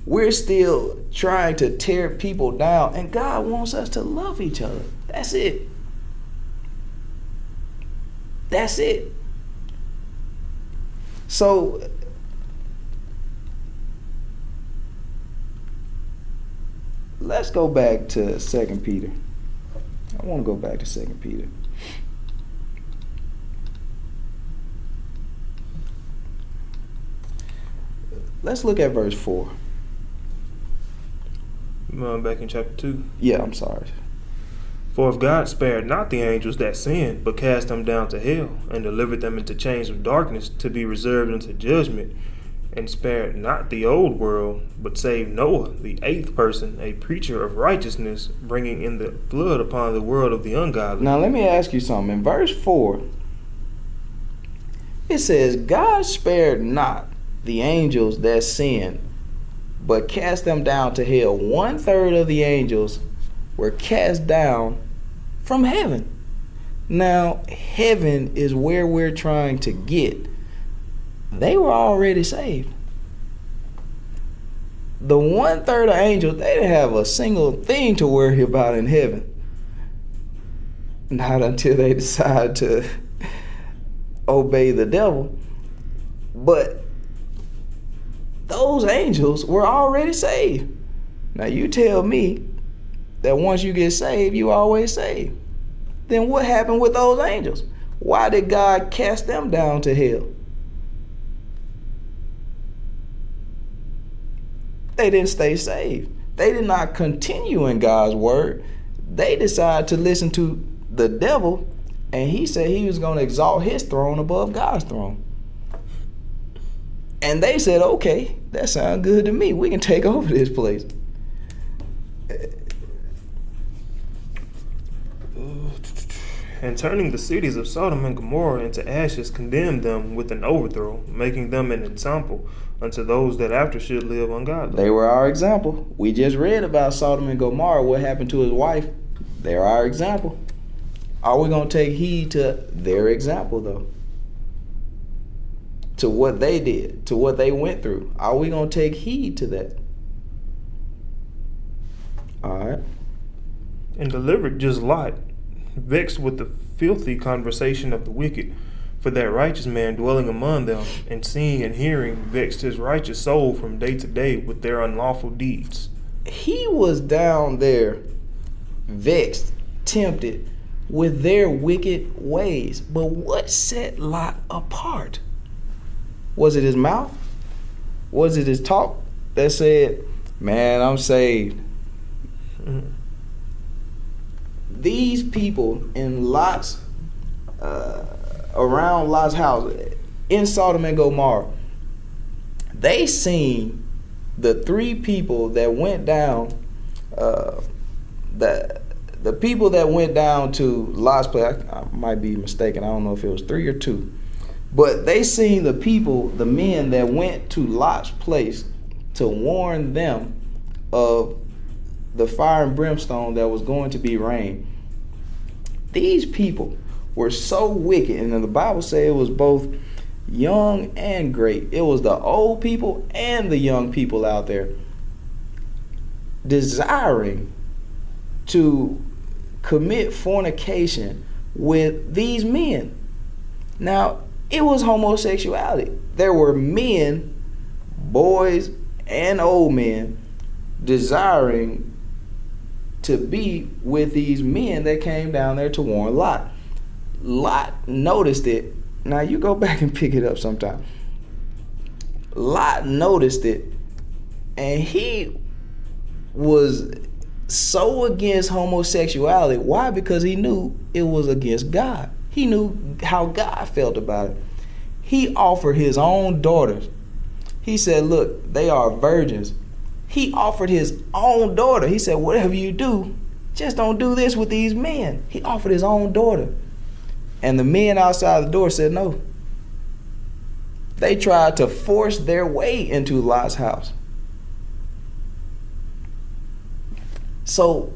We're still trying to tear people down, and God wants us to love each other. That's it. That's it. So let's go back to Second Peter. I want to go back to Second Peter. Let's look at verse four. Um, back in chapter two. Yeah, I'm sorry. For if God spared not the angels that sinned, but cast them down to hell, and delivered them into chains of darkness to be reserved unto judgment, and spared not the old world, but saved Noah, the eighth person, a preacher of righteousness, bringing in the flood upon the world of the ungodly. Now let me ask you something. In verse four, it says, God spared not the angels that sinned, but cast them down to hell. One third of the angels were cast down from heaven. Now, heaven is where we're trying to get. They were already saved. The one third of angels, they didn't have a single thing to worry about in heaven. Not until they decide to obey the devil. But those angels were already saved. Now you tell me that once you get saved, you always saved. Then what happened with those angels? Why did God cast them down to hell? They didn't stay saved. They did not continue in God's word. They decided to listen to the devil, and he said he was going to exalt his throne above God's throne. And they said, okay, that sounds good to me. We can take over this place. And turning the cities of Sodom and Gomorrah into ashes, condemned them with an overthrow, making them an example unto those that after should live ungodly. They were our example. We just read about Sodom and Gomorrah, what happened to his wife. They're our example. Are we going to take heed to their example, though? To what they did, to what they went through? Are we going to take heed to that? All right. And delivered just Lot, vexed with the filthy conversation of the wicked. For that righteous man dwelling among them, and seeing and hearing, vexed his righteous soul from day to day with their unlawful deeds. He was down there, vexed, tempted with their wicked ways. But what set Lot apart? Was it his mouth? Was it his talk that said, Man, I'm saved? Mhm. These people in Lot's, uh, around Lot's house, in Sodom and Gomorrah, they seen the three people that went down, uh, the the people that went down to Lot's place. I, I might be mistaken. I don't know if it was three or two, but they seen the people, the men that went to Lot's place to warn them of the fire and brimstone that was going to be rained. These people were so wicked, and the Bible said it was both young and great. It was the old people and the young people out there desiring to commit fornication with these men. Now, it was homosexuality. There were men, boys, and old men desiring to be with these men that came down there to warn Lot. Lot noticed it. Now you go back and pick it up sometime. Lot noticed it, and he was so against homosexuality. Why? Because he knew it was against God. He knew how God felt about it. He offered his own daughters. He said, Look, they are virgins. He offered his own daughter. He said, Whatever you do, just don't do this with these men. He offered his own daughter. And the men outside the door said no. They tried to force their way into Lot's house. So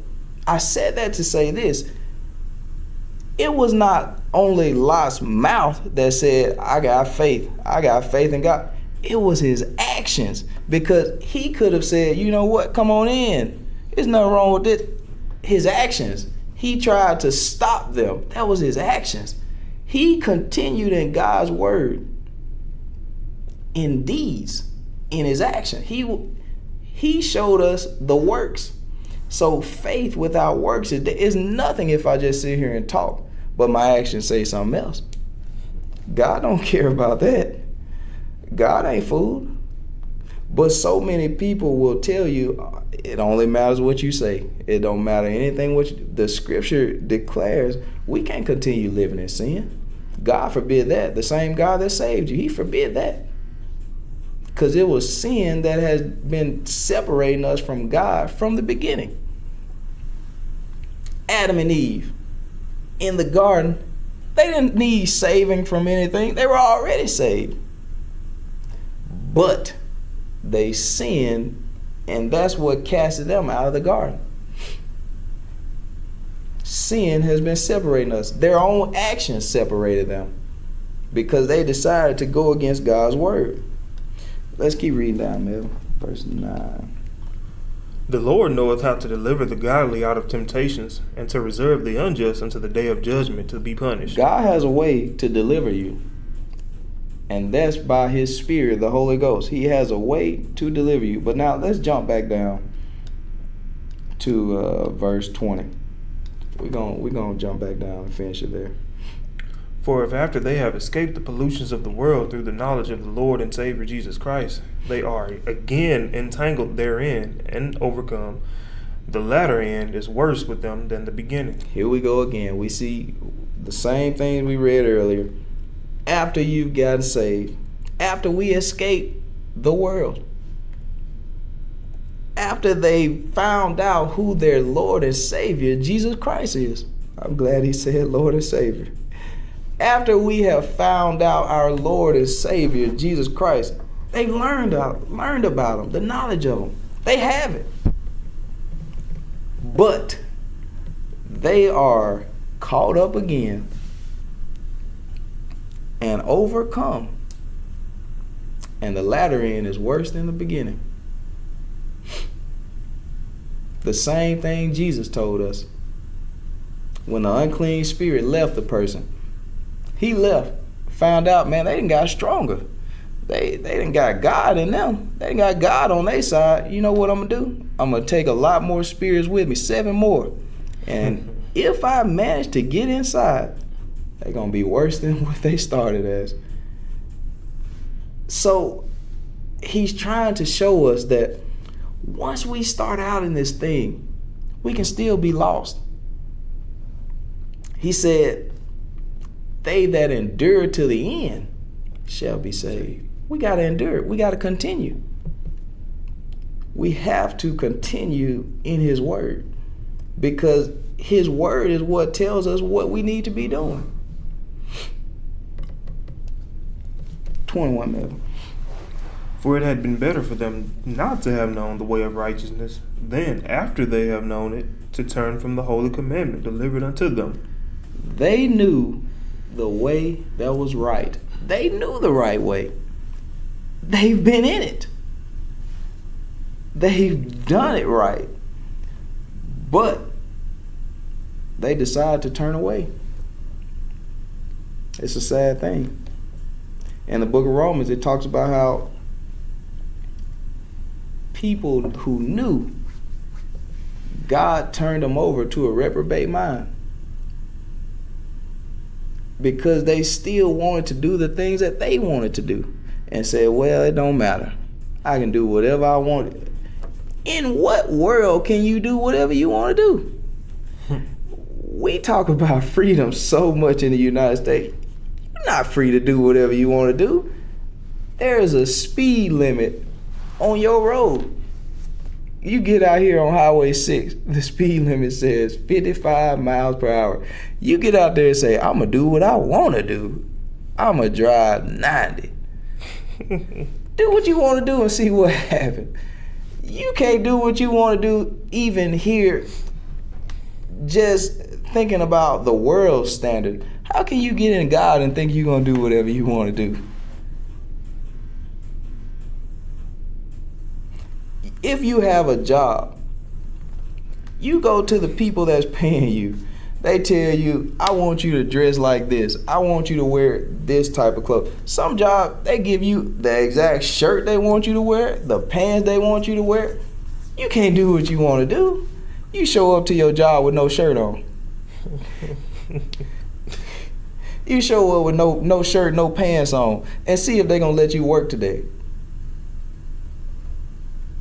I said that to say this. It was not only Lot's mouth that said, I got faith. I got faith in God. It was his actions because he could have said, you know what, come on in. There's nothing wrong with it. His actions. He tried to stop them. That was his actions. He continued in God's word in deeds, in his action. He he showed us the works. So faith without works is, is nothing if I just sit here and talk, but my actions say something else. God don't care about that. God ain't fooled. But so many people will tell you it only matters what you say. It don't matter anything what you, the scripture declares. We can't continue living in sin. God forbid that. The same God that saved you, He forbid that. Because it was sin that has been separating us from God from the beginning. Adam and Eve in the garden, they didn't need saving from anything. They were already saved. But they sinned, and that's what casted them out of the garden. Sin has been separating us. Their own actions separated them because they decided to go against God's word. Let's keep reading down, Mel. Verse 9. The Lord knoweth how to deliver the godly out of temptations, and to reserve the unjust unto the day of judgment to be punished. God has a way to deliver you, and that's by His Spirit, the Holy Ghost. He has a way to deliver you. But now let's jump back down to uh, verse 20. We're going we're gonna jump back down and finish it there. For if after they have escaped the pollutions of the world through the knowledge of the Lord and Savior Jesus Christ, they are again entangled therein and overcome, the latter end is worse with them than the beginning. Here we go again. We see the same thing we read earlier. After you've gotten saved, after we escape the world, after they found out who their Lord and Savior, Jesus Christ, is. I'm glad he said Lord and Savior after we have found out our Lord and Savior, Jesus Christ, they learned out, learned about him, the knowledge of him. They have it. But they are caught up again and overcome. And the latter end is worse than the beginning. The same thing Jesus told us. When the unclean spirit left the person, he left, found out, man, they didn't got stronger. They they didn't got God in them. They got God on their side. You know what I'm gonna do? I'm gonna take a lot more spirits with me, seven more. And if I manage to get inside, they're gonna be worse than what they started as. So he's trying to show us that once we start out in this thing, we can still be lost. He said, they that endure to the end shall be saved. We got to endure. We got to continue. We have to continue in His Word because His Word is what tells us what we need to be doing. 21 million. For it had been better for them not to have known the way of righteousness, than after they have known it, to turn from the holy commandment delivered unto them. They knew the way that was right. They knew the right way. They've been in it. They've done it right. But they decide to turn away. It's a sad thing. In the book of Romans, it talks about how people who knew God turned them over to a reprobate mind because they still wanted to do the things that they wanted to do and said, well, it don't matter. I can do whatever I want. In what world can you do whatever you want to do? we talk about freedom so much in the United States. You're not free to do whatever you want to do. There is a speed limit on your road you get out here on Highway 6, the speed limit says 55 miles per hour. You get out there and say, I'm going to do what I want to do. I'm going to drive 90. do what you want to do and see what happens. You can't do what you want to do even here just thinking about the world standard. How can you get in God and think you're going to do whatever you want to do? if you have a job, you go to the people that's paying you. They tell you, I want you to dress like this. I want you to wear this type of clothes. Some job, they give you the exact shirt they want you to wear, the pants they want you to wear. You can't do what you want to do. You show up to your job with no shirt on. you show up with no no shirt, no pants on, and see if they're gonna let you work today.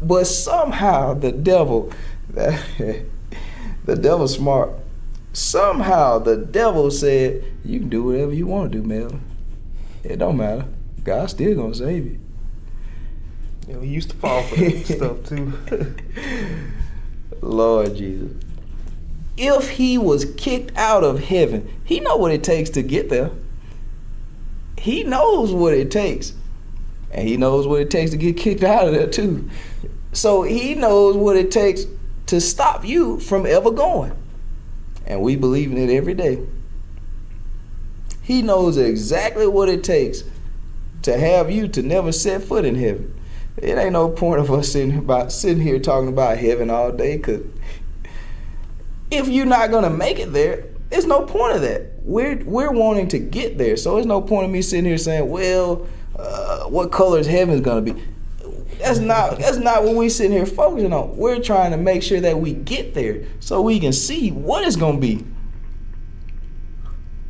But somehow the devil, the devil's smart. Somehow the devil said, "You can do whatever you want to do, Mel. It don't matter. God's still gonna save you." You know, he used to fall for that stuff too. Lord Jesus. If he was kicked out of heaven, he know what it takes to get there. He knows what it takes. And he knows what it takes to get kicked out of there too. So he knows what it takes to stop you from ever going. And we believe in it every day. He knows exactly what it takes to have you to never set foot in heaven. It ain't no point of us sitting about sitting here talking about heaven all day cuz if you're not gonna make it there, there's no point of that. We're we're wanting to get there, so there's no point of me sitting here saying, "Well, uh, what color is heaven's gonna be?" That's not that's not what we're sitting here focusing on. We're trying to make sure that we get there so we can see what it's gonna be.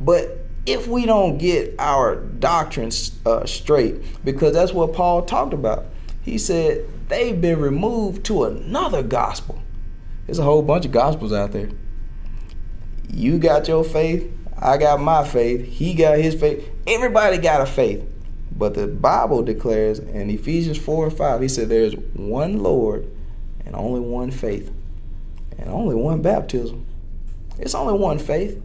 But if we don't get our doctrines uh, straight, because that's what Paul talked about. He said they've been removed to another gospel. There's a whole bunch of gospels out there. You got your faith, I got my faith, he got his faith. Everybody got a faith. But the Bible declares in Ephesians 4 and 5, he said there's one Lord and only one faith and only one baptism. It's only one faith.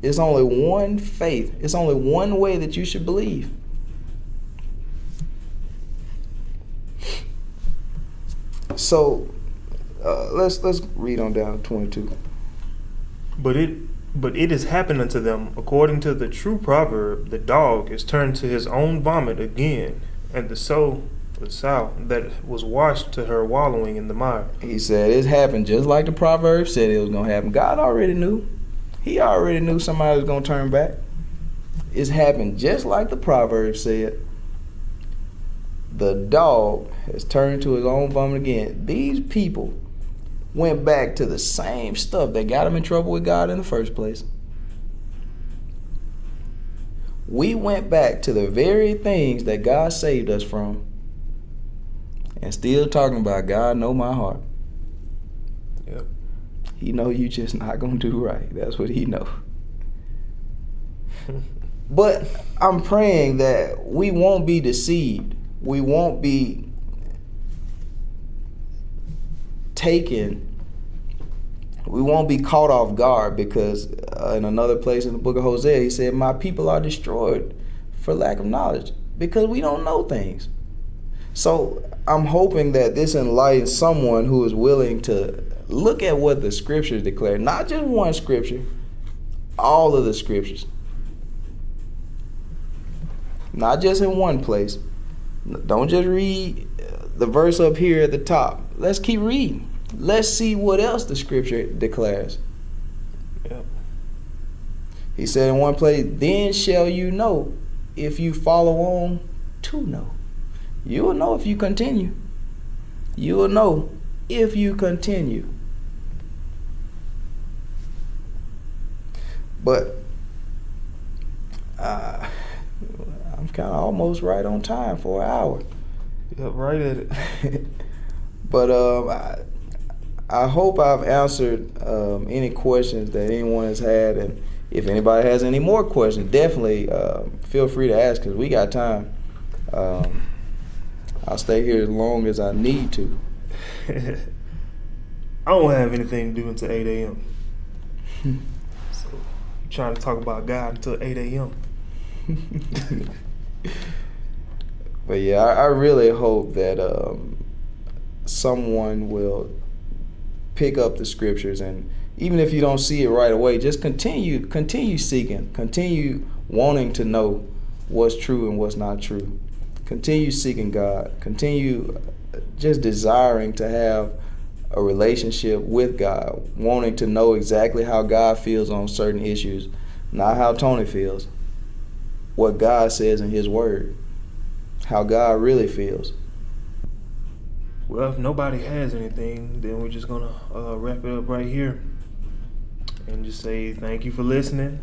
It's only one faith. It's only one way that you should believe. So uh, let's let's read on down to 22. But it but it has happened unto them according to the true proverb, the dog is turned to his own vomit again, and the sow the sow that was washed to her wallowing in the mire. He said it happened just like the proverb said it was gonna happen. God already knew. He already knew somebody was gonna turn back. It's happened just like the proverb said. The dog has turned to his own vomit again. These people went back to the same stuff that got him in trouble with God in the first place. We went back to the very things that God saved us from and still talking about God know my heart. Yep. He know you just not gonna do right. That's what he know. but I'm praying that we won't be deceived. We won't be taken we won't be caught off guard because uh, in another place in the book of Hosea, he said, My people are destroyed for lack of knowledge because we don't know things. So I'm hoping that this enlightens someone who is willing to look at what the scriptures declare, not just one scripture, all of the scriptures. Not just in one place. Don't just read the verse up here at the top. Let's keep reading. Let's see what else the scripture declares. Yep. He said in one place, Then shall you know if you follow on to know. You will know if you continue. You will know if you continue. But uh, I'm kind of almost right on time for an hour. Yep, right at it. but um, I, I hope I've answered um, any questions that anyone has had, and if anybody has any more questions, definitely uh, feel free to ask because we got time. Um, I'll stay here as long as I need to. I don't have anything to do until 8 a.m. so you're trying to talk about God until 8 a.m. but yeah, I, I, really hope that um, someone will pick up the scriptures and even if you don't see it right away, just continue continue seeking, continue wanting to know what's true and what's not true. Continue seeking God. Continue just desiring to have a relationship with God, wanting to know exactly how God feels on certain issues, not how Tony feels. What God says in his word. How God really feels. Well, if nobody has anything, then we're just gonna uh, wrap it up right here, and just say thank you for listening.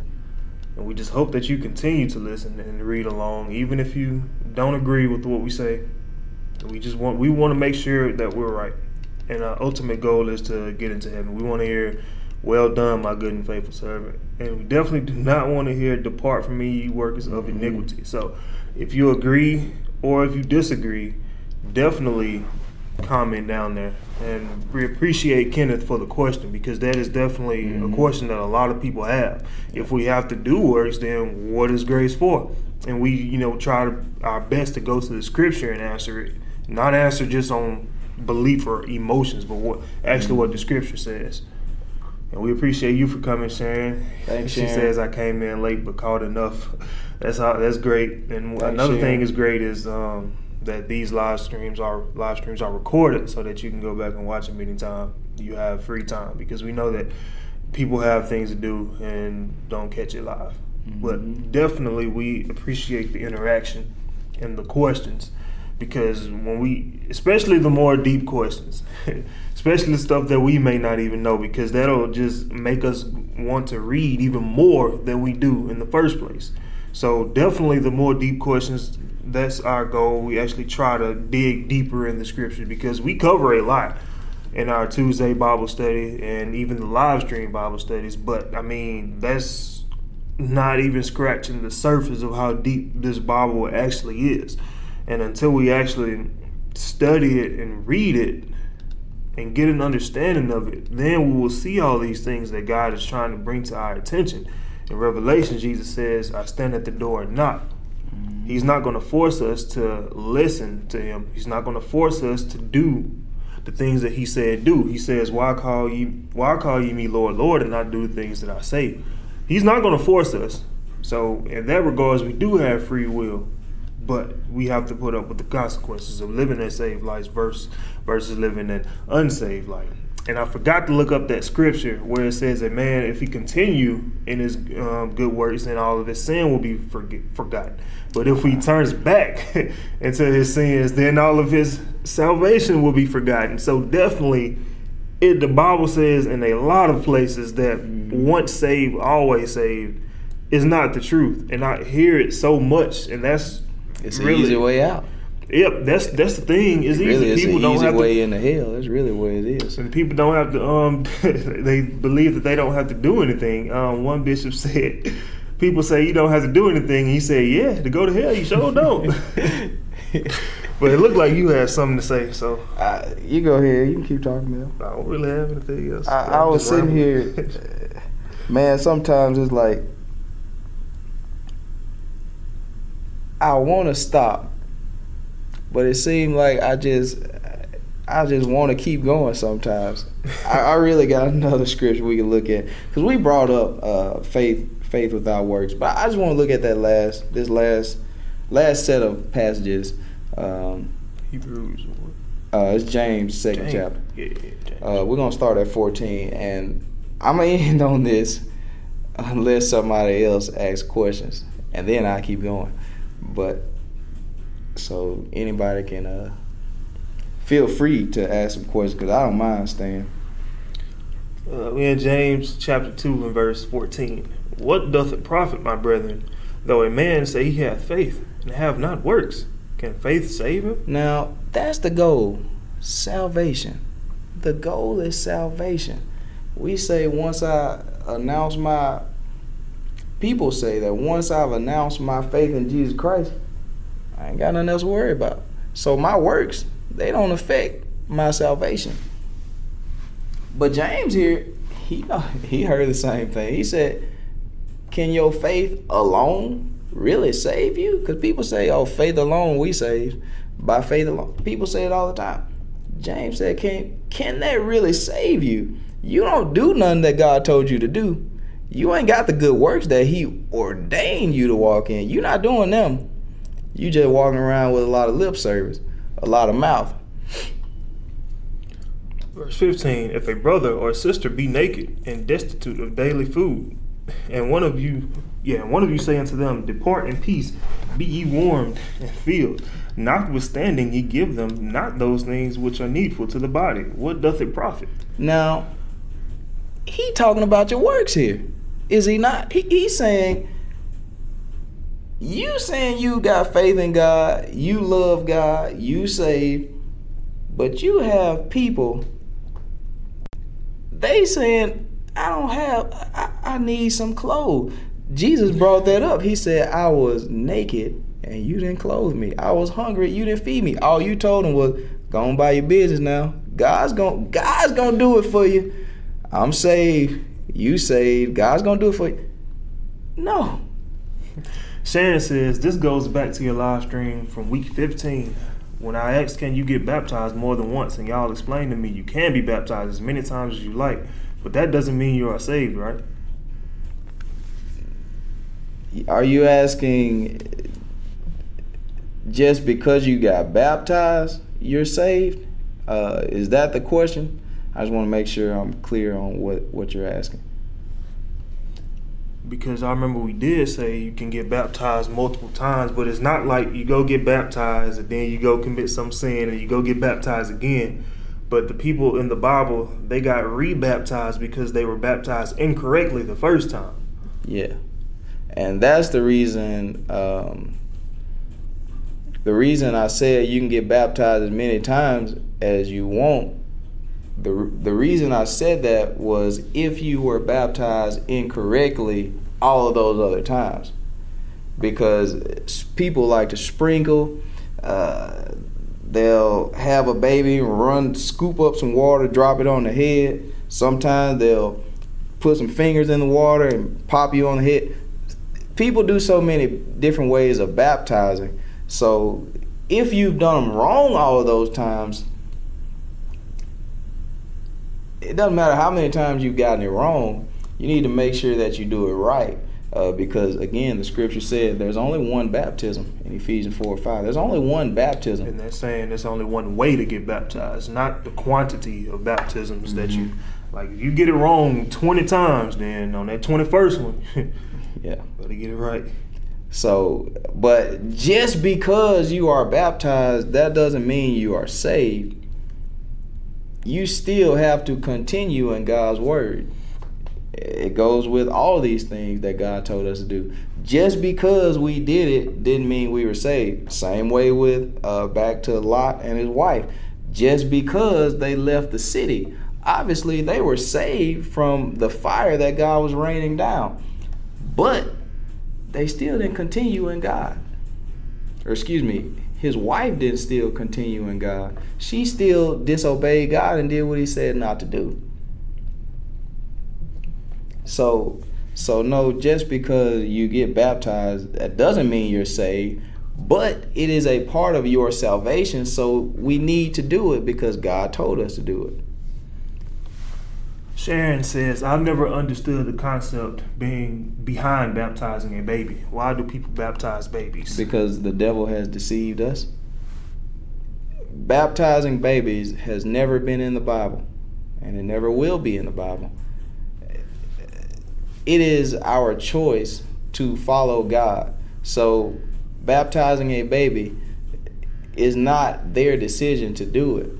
And we just hope that you continue to listen and read along, even if you don't agree with what we say. We just want we want to make sure that we're right, and our ultimate goal is to get into heaven. We want to hear, "Well done, my good and faithful servant," and we definitely do not want to hear, "Depart from me, you workers of iniquity." So, if you agree or if you disagree, definitely comment down there. And we appreciate Kenneth for the question because that is definitely Mhm. a question that a lot of people have. If we have to do works, then what is grace for? And we, you know, try to, our best to go to the scripture and answer it, not answer just on belief or emotions, but what actually what the scripture says. And we appreciate you for coming, Sharon. Thanks, she Sharon. says I came in late but caught enough. That's how. That's great. And Thanks, another Sharon. thing is great is um, that these live streams are live streams are recorded so that you can go back and watch them anytime you have free time because we know that people have things to do and don't catch it live. Mhm. But definitely we appreciate the interaction and the questions because when we especially the more deep questions especially the stuff that we may not even know because that'll just make us want to read even more than we do in the first place so definitely the more deep questions that's our goal we actually try to dig deeper in the scripture because we cover a lot in our tuesday bible study and even the live stream bible studies but i mean that's not even scratching the surface of how deep this bible actually is and until we actually study it and read it and get an understanding of it, then we will see all these things that God is trying to bring to our attention. In Revelation, Jesus says, I stand at the door and knock. He's not going to force us to listen to him. He's not going to force us to do the things that he said do. He says, "Why call you why call you me Lord, Lord and not do the things that I say?" He's not going to force us. So, in that regards, we do have free will, but we have to put up with the consequences of living a saved life versus versus living an unsaved life. And I forgot to look up that scripture where it says that man, if he continue in his um, good works, then all of his sin will be forget, forgotten. But if he turns back into his sins, then all of his salvation will be forgotten. So definitely, it the Bible says in a lot of places that once saved, always saved is not the truth. And I hear it so much, and that's It's really an easy way out. Yep, that's that's the thing. Easy. really, it's people an don't easy have way to, into hell. That's really what it is. and people don't have to. Um, they believe that they don't have to do anything. Um, one bishop said, people say you don't have to do anything. And he said, yeah, to go to hell, you sure don't. but it looked like you had something to say, so Uh, you go ahead. You can keep talking, man. I don't really have anything else. I, I'm was sitting here, man. Sometimes it's like I want to stop, but it seemed like I just, I just want to keep going. Sometimes I, I really got another scripture we can look at because we brought up uh, faith, faith without works, but I just want to look at that last, this last, last set of passages. Um, Hebrews. uh, it's James second James. chapter. Yeah, yeah, James. Uh, we're gonna start at 14, and I'm gonna end on this unless somebody else asks questions, and then I keep going. But so anybody can uh, feel free to ask some questions because I don't mind staying. Uh, we in James chapter 2 and verse 14. What doth it profit, my brethren, though a man say he hath faith and have not works? Can faith save him? Now that's the goal, salvation. The goal is salvation. We say once I announce my people say that once I've announced my faith in Jesus Christ, I ain't got nothing else to worry about. So my works, they don't affect my salvation. But James here, he he heard the same thing. He said, "Can your faith alone really save you?" Because people say, "Oh, faith alone we save." by faith alone." People say it all the time. James said, "Can can that really save you? You don't do nothing that God told you to do. You ain't got the good works that He ordained you to walk in. You're not doing them. You just walking around with a lot of lip service, a lot of mouth." Verse 15 If a brother or sister be naked and destitute of daily food, and one of you, yeah, one of you say unto them, Depart in peace, be ye warmed and filled. Notwithstanding, ye give them not those things which are needful to the body. What doth it profit? Now, he talking about your works here, is he not? He, he's saying you saying you got faith in God, you love God, you saved, but you have people they saying I don't have I, I need some clothes. Jesus brought that up. He said I was naked and you didn't clothe me. I was hungry, you didn't feed me. All you told him was go on by your business now. God's gonna God's gonna do it for you. I'm saved, you saved, God's gonna do it for you. No. Shannon says this goes back to your live stream from week 15 when I asked, "Can you get baptized more than once?" and y'all explained to me you can be baptized as many times as you like, but that doesn't mean you are saved, right? Are you asking just because you got baptized, you're saved? Uh, is that the question? I just want to make sure I'm clear on what, what you're asking because I remember we did say you can get baptized multiple times, but it's not like you go get baptized and then you go commit some sin and you go get baptized again. But the people in the Bible, they got rebaptized because they were baptized incorrectly the first time. Yeah. And that's the reason um, the reason I said you can get baptized as many times as you want the the reason I said that was if you were baptized incorrectly all of those other times, because people like to sprinkle. Uh, they'll have a baby run, scoop up some water, drop it on the head. Sometimes they'll put some fingers in the water and pop you on the head. People do so many different ways of baptizing. So if you've done them wrong all of those times, it doesn't matter how many times you've gotten it wrong. You need to make sure that you do it right. Uh, because again, the scripture said there's only one baptism in Ephesians 4 or 5. There's only one baptism. And they're saying there's only one way to get baptized, not the quantity of baptisms mm-hmm. that you mm-hmm. like. If you get it wrong 20 times, then on that 21st one, yeah, better get it right. So, but just because you are baptized, that doesn't mean you are saved you still have to continue in God's word. It goes with all these things that God told us to do. Just because we did it didn't mean we were saved. Same way with uh, back to Lot and his wife. Just because they left the city, obviously they were saved from the fire that God was raining down. But they still didn't continue in God. Or excuse me, his wife didn't still continue in God. She still disobeyed God and did what he said not to do. So so no, just because you get baptized, that doesn't mean you're saved, but it is a part of your salvation, so we need to do it because God told us to do it. Sharon says, I've never understood the concept being behind baptizing a baby. Why do people baptize babies? Because the devil has deceived us. Baptizing babies has never been in the Bible, and it never will be in the Bible. It is our choice to follow God. So, baptizing a baby is not their decision to do it.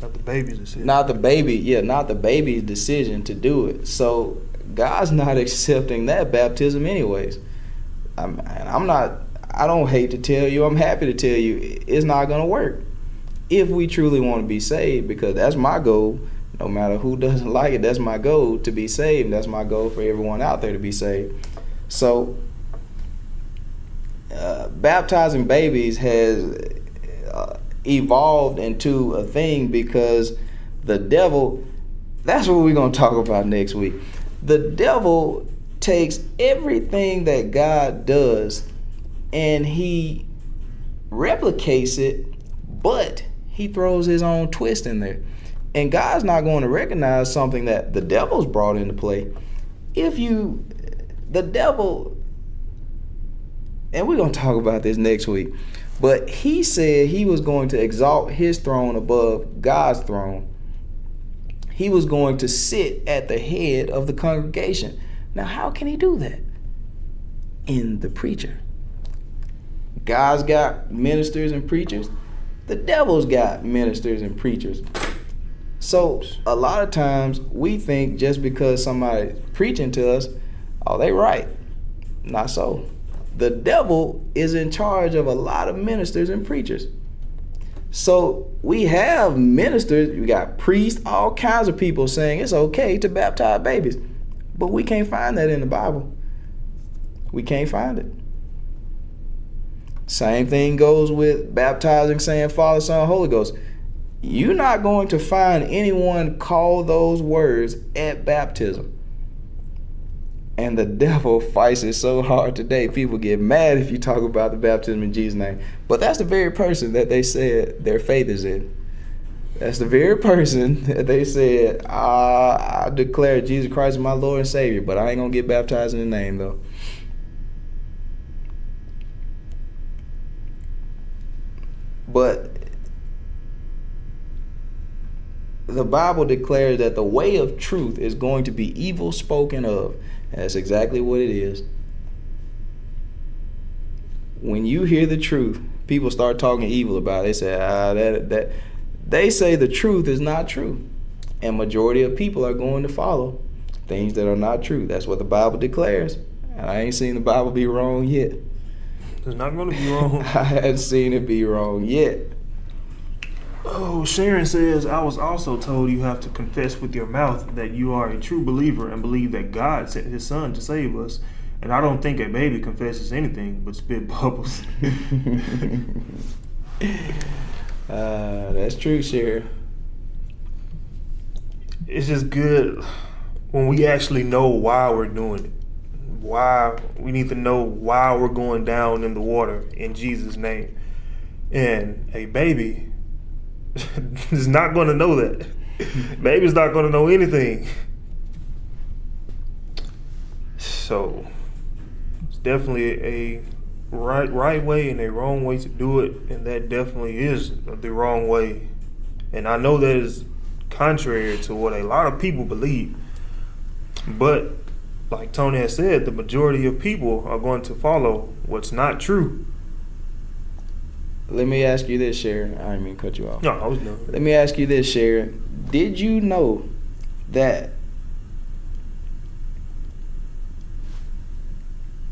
Not the baby's decision. Not the baby, yeah, not the baby's decision to do it. So God's not accepting that baptism, anyways. I'm, I'm not. I don't hate to tell you. I'm happy to tell you it's not going to work if we truly want to be saved. Because that's my goal. No matter who doesn't like it, that's my goal to be saved. That's my goal for everyone out there to be saved. So, uh, baptizing babies has evolved into a thing because the devil that's what we're going to talk about next week. The devil takes everything that God does and he replicates it, but he throws his own twist in there. And God's not going to recognize something that the devil's brought into play. If you, the devil, and we're going to talk about this next week. But he said he was going to exalt his throne above God's throne. He was going to sit at the head of the congregation. Now, how can he do that? In the preacher. God's got ministers and preachers. The devil's got ministers and preachers. So a lot of times we think just because somebody's preaching to us, oh, they right. Not so the devil is in charge of a lot of ministers and preachers. So we have ministers, we got priests, all kinds of people saying it's okay to baptize babies. But we can't find that in the Bible. We can't find it. Same thing goes with baptizing, saying Father, Son, Holy Ghost. You're not going to find anyone call those words at baptism. And the devil fights it so hard today. People get mad if you talk about the baptism in Jesus' name. But that's the very person that they said their faith is in. That's the very person that they said, uh, I declare Jesus Christ is my Lord and Savior, but I ain't going to get baptized in the name, though. But the Bible declares that the way of truth is going to be evil spoken of. That's exactly what it is. When you hear the truth, people start talking evil about it. They say, ah, that that they say the truth is not true. And majority of people are going to follow things that are not true. That's what the Bible declares. And I ain't seen the Bible be wrong yet. It's not going to be wrong. I haven't seen it be wrong yet. Oh, Sharon says, I was also told you have to confess with your mouth that you are a true believer and believe that God sent his son to save us. And I don't think a baby confesses anything but spit bubbles. uh, that's true, Sharon. It's just good when we actually know why we're doing it. Why we need to know why we're going down in the water in Jesus' name. And a baby is not going to know that. Baby's not going to know anything. So it's definitely a right right way and a wrong way to do it, and that definitely is the wrong way. And I know that is contrary to what a lot of people believe. But like Tony has said, the majority of people are going to follow what's not true. Let me ask you this, Sharon. I didn't mean to cut you off. No, I was done. Let me ask you this, Sharon. Did you know that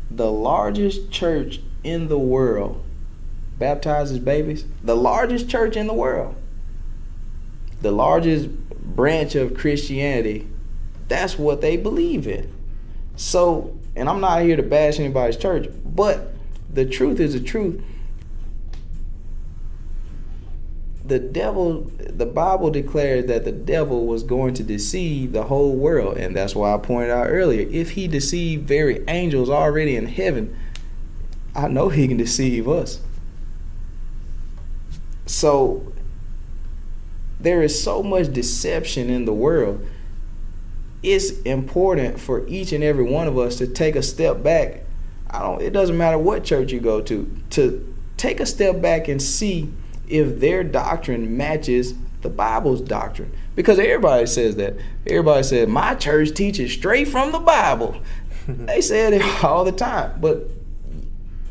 the largest church in the world baptizes babies? The largest church in the world. The largest branch of Christianity. That's what they believe in. So, and I'm not here to bash anybody's church, but the truth is the truth the devil the bible declares that the devil was going to deceive the whole world. And that's why i pointed out earlier if he deceived very angels already in heaven i know he can deceive us. So there is so much deception in the world. It's important for each and every one of us to take a step back. I don't it doesn't matter what church you go to to take a step back and see if their doctrine matches the Bible's doctrine. Because everybody says that. Everybody said, My church teaches straight from the Bible. they say it all the time. But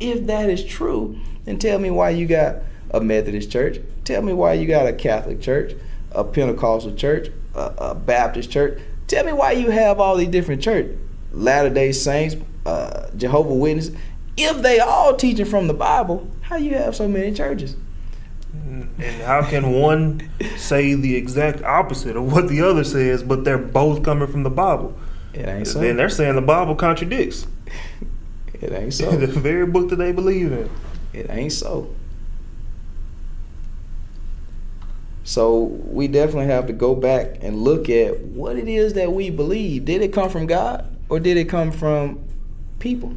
if that is true, then tell me why you got a Methodist church. Tell me why you got a Catholic church, a Pentecostal church, a, a Baptist church. Tell me why you have all these different churches. Latter day Saints, uh, Jehovah Witnesses. If they all teaching from the Bible, how you have so many churches? And how can one say the exact opposite of what the other says, but they're both coming from the Bible? It ain't so. Then they're saying the Bible contradicts. it ain't so. the very book that they believe in. It ain't so. So we definitely have to go back and look at what it is that we believe. Did it come from God or did it come from people?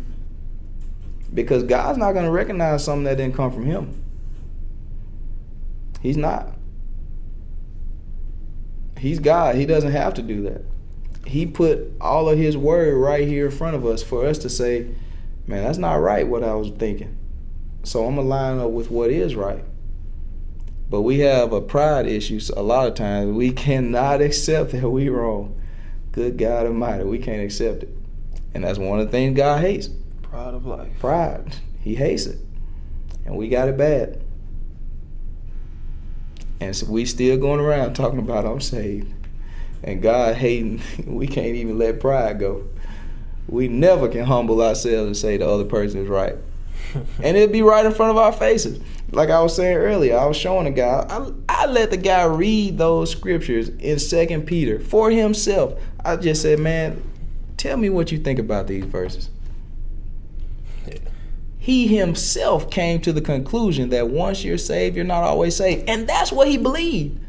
Because God's not going to recognize something that didn't come from Him. He's not. He's God. He doesn't have to do that. He put all of his word right here in front of us for us to say, man, that's not right what I was thinking. So I'm going to line up with what is right. But we have a pride issue a lot of times. We cannot accept that we wrong. Good God Almighty, we can't accept it. And that's one of the things God hates. Pride of life. Pride. He hates it. And we got it bad. And so we still going around talking about I'm saved. And God hating, we can't even let pride go. We never can humble ourselves and say the other person is right. and it'd be right in front of our faces. Like I was saying earlier, I was showing a guy. I, I let the guy read those scriptures in Second Peter for himself. I just said, man, tell me what you think about these verses. He himself came to the conclusion that once you're saved, you're not always saved, and that's what he believed.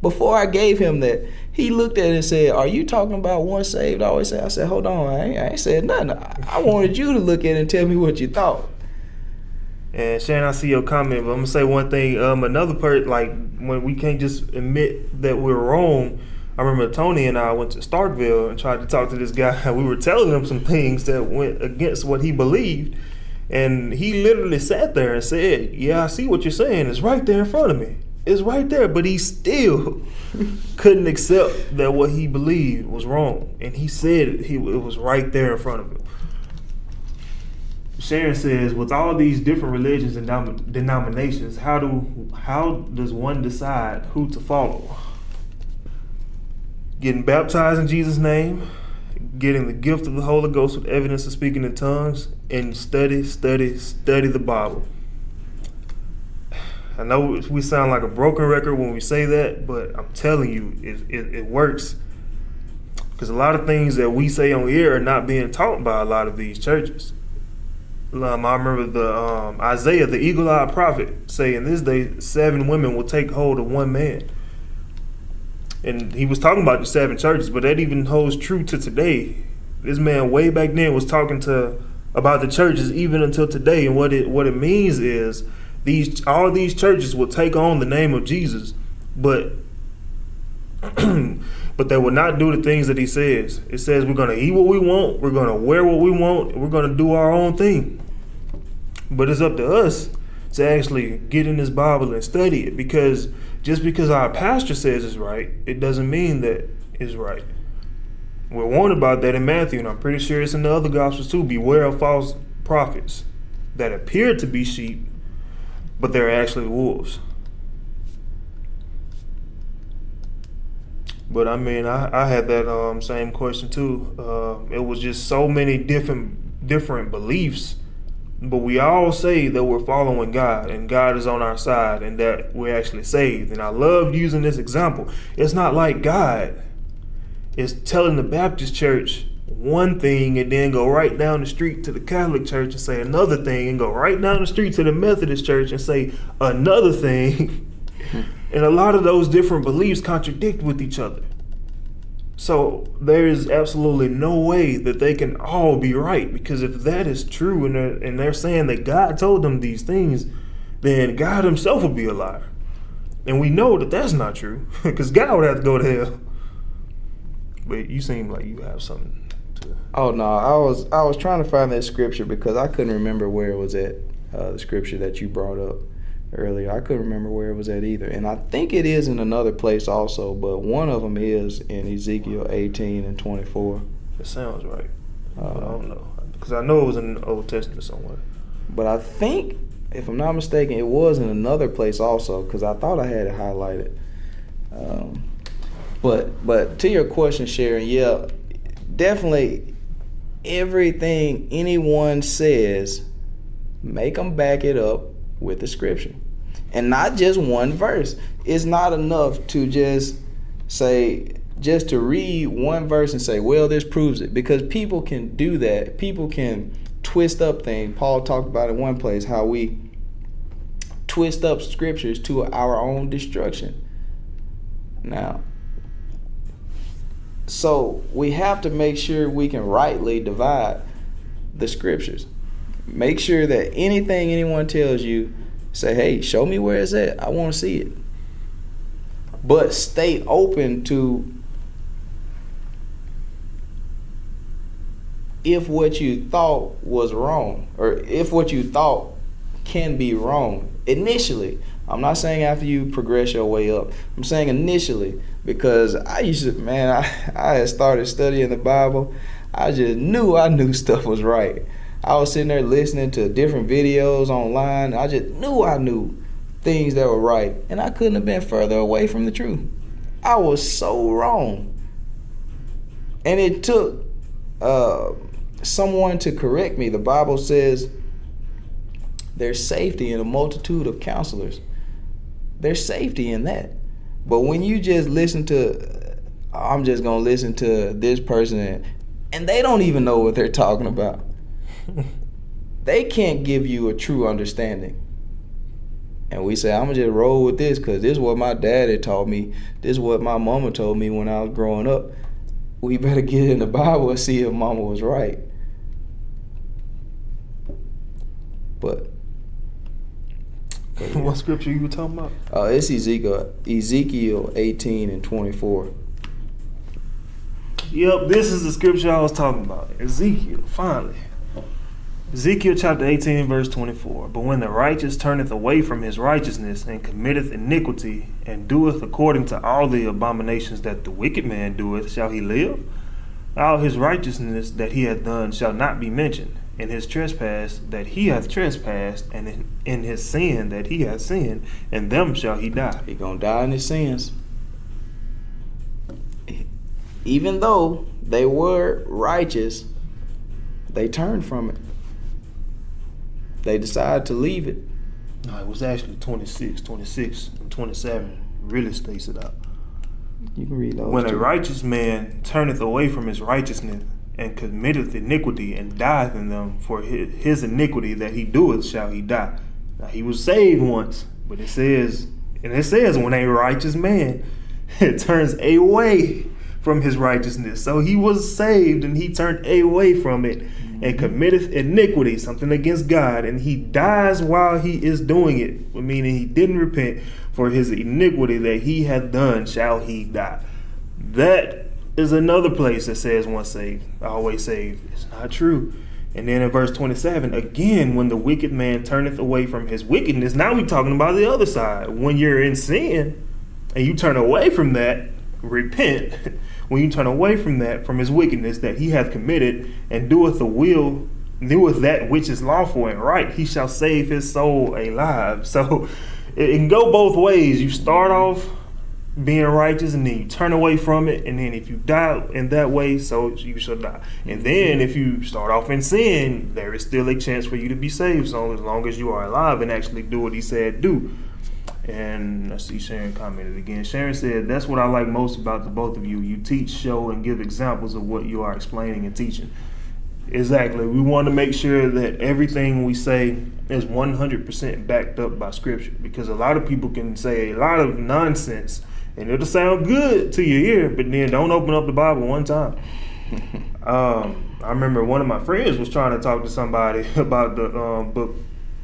Before I gave him that, he looked at it and said, "Are you talking about once saved, always saved?" I said, "Hold on, I ain't, I ain't said nothing. I wanted you to look at it and tell me what you thought." And Shannon, I see your comment, but I'm gonna say one thing. Um, another part, like when we can't just admit that we're wrong. I remember Tony and I went to Starkville and tried to talk to this guy. We were telling him some things that went against what he believed, and he literally sat there and said, "Yeah, I see what you're saying. It's right there in front of me. It's right there." But he still couldn't accept that what he believed was wrong, and he said he it was right there in front of him. Sharon says, with all these different religions and denominations, how do how does one decide who to follow? Getting baptized in Jesus' name, getting the gift of the Holy Ghost with evidence of speaking in tongues, and study, study, study the Bible. I know we sound like a broken record when we say that, but I'm telling you, it, it, it works. Because a lot of things that we say on here are not being taught by a lot of these churches. Um, I remember the um, Isaiah, the eagle-eyed prophet, saying this day seven women will take hold of one man. And he was talking about the seven churches, but that even holds true to today. This man way back then was talking to about the churches even until today, and what it what it means is these all these churches will take on the name of Jesus, but but they will not do the things that he says. It says we're going to eat what we want, we're going to wear what we want, we're going to do our own thing. But it's up to us to actually get in this Bible and study it because just because our pastor says it's right, it doesn't mean that it's right. We're warned about that in Matthew, and I'm pretty sure it's in the other Gospels too. Beware of false prophets that appear to be sheep, but they're actually wolves. But I mean, I, I had that um, same question too. Uh, it was just so many different different beliefs, but we all say that we're following God and God is on our side and that we're actually saved. And I love using this example. It's not like God is telling the Baptist church one thing and then go right down the street to the Catholic church and say another thing and go right down the street to the Methodist church and say another thing. And a lot of those different beliefs contradict with each other. So there is absolutely no way that they can all be right because if that is true and they're, and they're saying that God told them these things, then God Himself would be a liar. And we know that that's not true because God would have to go to hell. But you seem like you have something to. Oh no, I was I was trying to find that scripture because I couldn't remember where it was at. Uh, the scripture that you brought up earlier. I couldn't remember where it was at either. And I think it is in another place also, but one of them is in Ezekiel 18 and 24. It sounds right. Uh, I don't know. Because I know it was in the Old Testament somewhere. But I think, if I'm not mistaken, it was in another place also, because I thought I had it highlighted. Um, but but to your question, Sharon, yeah, definitely everything anyone says, make them back it up with the scripture and not just one verse. It's not enough to just say, just to read one verse and say, well, this proves it. Because people can do that. People can twist up things. Paul talked about in one place how we twist up scriptures to our own destruction. Now, so we have to make sure we can rightly divide the scriptures. Make sure that anything anyone tells you, say, hey, show me where it's at. I want to see it. But stay open to if what you thought was wrong, or if what you thought can be wrong initially. I'm not saying after you progress your way up. I'm saying initially because I used to, man, I, I had started studying the Bible. I just knew I knew stuff was right. I was sitting there listening to different videos online. I just knew I knew things that were right, and I couldn't have been further away from the truth. I was so wrong, and it took uh, someone to correct me. The Bible says There's safety in a multitude of counselors. There's safety in that. But when you just listen to, I'm just gonna listen to this person, and they don't even know what they're talking about. They can't give you a true understanding. And we say, I'm gonna just roll with this because this is what my daddy taught me. This is what my mama told me when I was growing up. We better get in the Bible and see if mama was right. But, but yeah. what scripture you were talking about? Uh, it's Ezekiel, Ezekiel 18 and 24. Yep, this is the scripture I was talking about. Ezekiel, finally. Ezekiel chapter 18, verse 24. But when the righteous turneth away from his righteousness and committeth iniquity and doeth according to all the abominations that the wicked man doeth, shall he live? All his righteousness that he hath done shall not be mentioned, and his trespass that he hath trespassed, and in, in his sin that he hath sinned, and them shall he die. He gonna die in his sins. Even though they were righteous, they turned from it they decided to leave it. No, it was actually 26, 26, and 27 really states it out. You can read those. When a righteous man turneth away from his righteousness and committeth iniquity and dieth in them, for his, his iniquity that he doeth shall he die. Now he was saved once, but it says, and it says, when a righteous man it turns away from his righteousness. So he was saved and he turned away from it and committeth iniquity, something against God, and he dies while he is doing it, meaning he didn't repent for his iniquity that he hath done, shall he die. That is another place that says once saved, always saved. It's not true. And then in verse 27, again, when the wicked man turneth away from his wickedness, now we're talking about the other side. When you're in sin and you turn away from that, repent. when you turn away from that, from his wickedness that he hath committed, and doeth the will, doeth that which is lawful and right, he shall save his soul alive. So it, it can go both ways. You start off being righteous and then you turn away from it and then if you die in that way so you shall die and then if you start off in sin there is still a chance for you to be saved so as long as you are alive and actually do what he said do and I see Sharon commented again. Sharon said, That's what I like most about the both of you. You teach, show, and give examples of what you are explaining and teaching. Exactly. We want to make sure that everything we say is 100% backed up by Scripture because a lot of people can say a lot of nonsense and it'll sound good to your ear, but then don't open up the Bible one time. um, I remember one of my friends was trying to talk to somebody about the um, book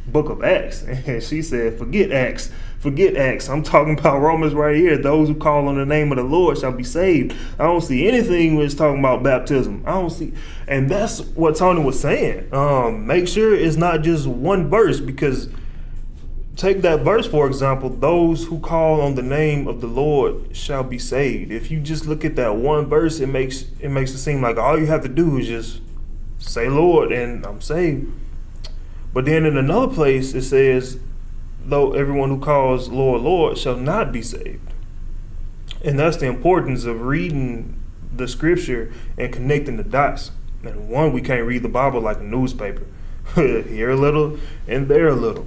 book of Acts, and she said, "Forget Acts." Forget Acts. I'm talking about Romans right here. Those who call on the name of the Lord shall be saved. I don't see anything when it's talking about baptism. I don't see, and that's what Tony was saying. Um, make sure it's not just one verse because take that verse for example. Those who call on the name of the Lord shall be saved. If you just look at that one verse, it makes it makes it seem like all you have to do is just say Lord and I'm saved. But then in another place it says though everyone who calls Lord, Lord shall not be saved. And that's the importance of reading the scripture and connecting the dots. And one, we can't read the Bible like a newspaper. Here a little and there a little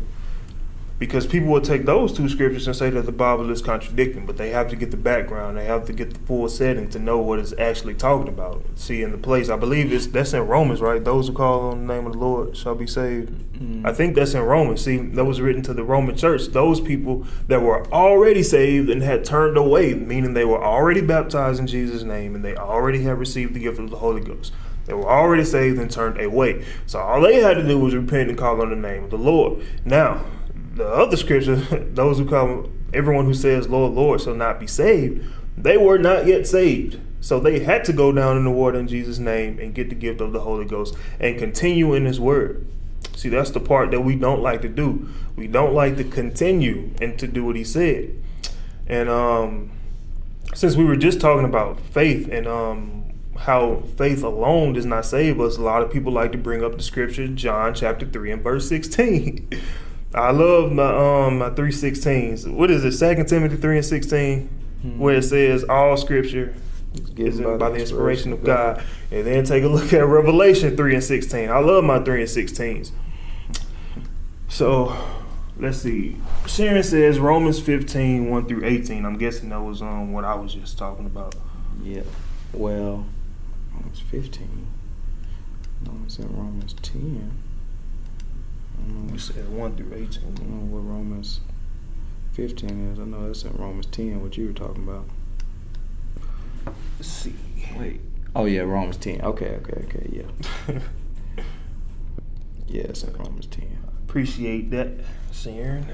because people will take those two scriptures and say that the Bible is contradicting, but they have to get the background, they have to get the full setting to know what it's actually talking about. See, in the place, I believe it's that's in Romans, right? Those who call on the name of the Lord shall be saved. Mm-hmm. I think that's in Romans. See, that was written to the Roman church. Those people that were already saved and had turned away, meaning they were already baptized in Jesus' name and they already had received the gift of the Holy Ghost. They were already saved and turned away. So all they had to do was repent and call on the name of the Lord. Now, the other scripture, those who come, everyone who says, Lord, Lord, shall not be saved, they were not yet saved. So they had to go down in the water in Jesus' name and get the gift of the Holy Ghost and continue in His word. See, that's the part that we don't like to do. We don't like to continue and to do what He said. And um, since we were just talking about faith and um, how faith alone does not save us, a lot of people like to bring up the scripture, John chapter 3 and verse 16. I love my um my three sixteens. What is it? Second Timothy three and 16 mm-hmm. where it says all scripture is by, by the inspiration of God. God. And then take a look at Revelation three and sixteen. I love my three and sixteens. So let's see. Sharon says Romans 15, 1 through 18. I'm guessing that was um what I was just talking about. Yeah. Well, Romans 15. No, it's in Romans 10. I You said 1 through I 18. don't know what Romans 15 is. I know that's in Romans 10, what you were talking about. Let's see. Wait. Oh, yeah, Romans 10. Okay, okay, okay, yeah. Yeah, it's in Romans 10. Appreciate that, Sharon.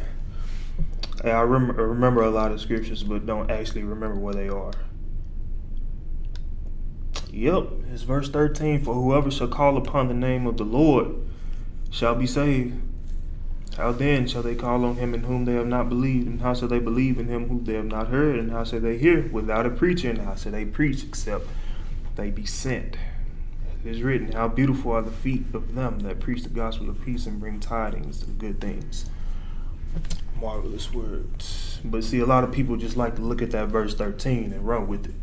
I remember, I remember a lot of scriptures, but don't actually remember where they are. Yep, it's verse 13. For whoever shall call upon the name of the Lord shall be saved. How then shall they call on him in whom they have not believed? And how shall they believe in him whom they have not heard? And how shall they hear without a preacher? And how shall they preach except they be sent? It is written, How beautiful are the feet of them that preach the gospel of peace and bring tidings of good things. Marvelous words. But see, a lot of people just like to look at that verse 13 and run with it.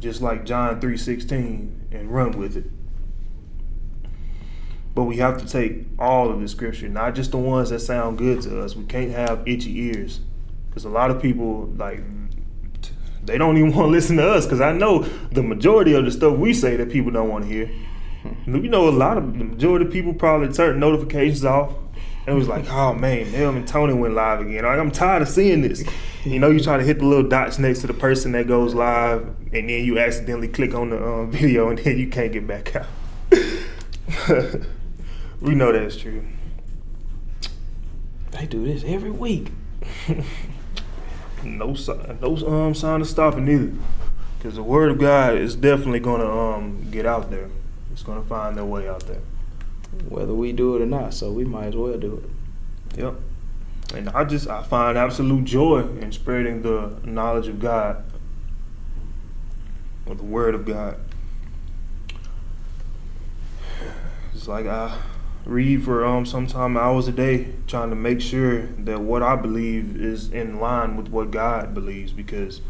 Just like John 3.16 and run with it. But we have to take all of the scripture, not just the ones that sound good to us. We can't have itchy ears. Because a lot of people, like, they don't even want to listen to us. Because I know the majority of the stuff we say that people don't want to hear. You know, a lot of the majority of people probably turn notifications off. And it was like, oh man, them and Tony went live again. Like, I'm tired of seeing this. You know, you try to hit the little dots next to the person that goes live, and then you accidentally click on the um, video, and then you can't get back out. we know that's true. They do this every week. no sign, no um sign of stopping either, because the word of God is definitely gonna um get out there. It's gonna find their way out there. Whether we do it or not, so we might as well do it. Yep. And I just I find absolute joy in spreading the knowledge of God or the word of God. It's like I read for um sometime hours a day trying to make sure that what I believe is in line with what God believes because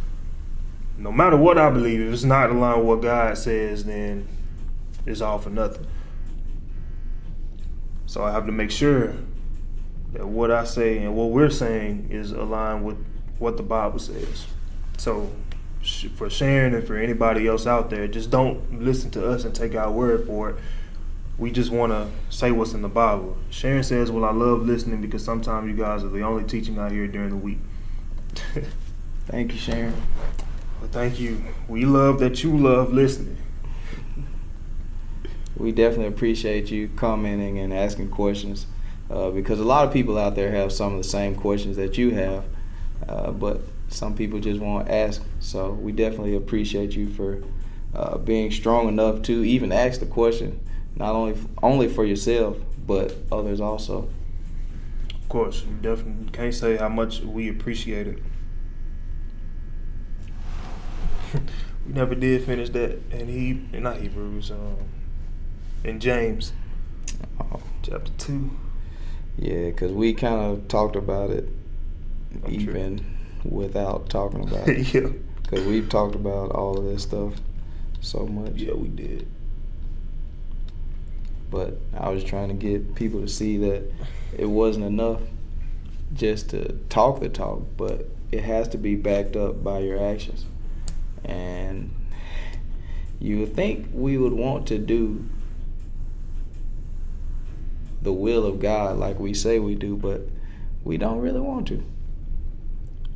no matter what I believe, if it's not in line with what God says, then it's all for nothing. So I have to make sure that what I say and what we're saying is aligned with what the Bible says. So for Sharon and for anybody else out there, just don't listen to us and take our word for it. We just want to say what's in the Bible. Sharon says, "Well, I love listening because sometimes you guys are the only teaching I hear during the week." Thank you, Sharon. Well, thank you. We love that you love listening. We definitely appreciate you commenting and asking questions uh, because a lot of people out there have some of the same questions that you have, uh, but some people just won't ask. So we definitely appreciate you for uh, being strong enough to even ask the question, not only only for yourself but others also. Of course, you definitely can't say how much we appreciate it. we never did finish that and he not Hebrews, um, in James Oh, chapter two. yeah, because we kind of talked about it I'm even without talking about it. yeah, Because we've talked about all of this stuff so much. yeah, we did. But I was trying to get people to see that it wasn't enough just to talk the talk, but it has to be backed up by your actions. And you would think we would want to do the will of God like we say we do, but we don't really want to.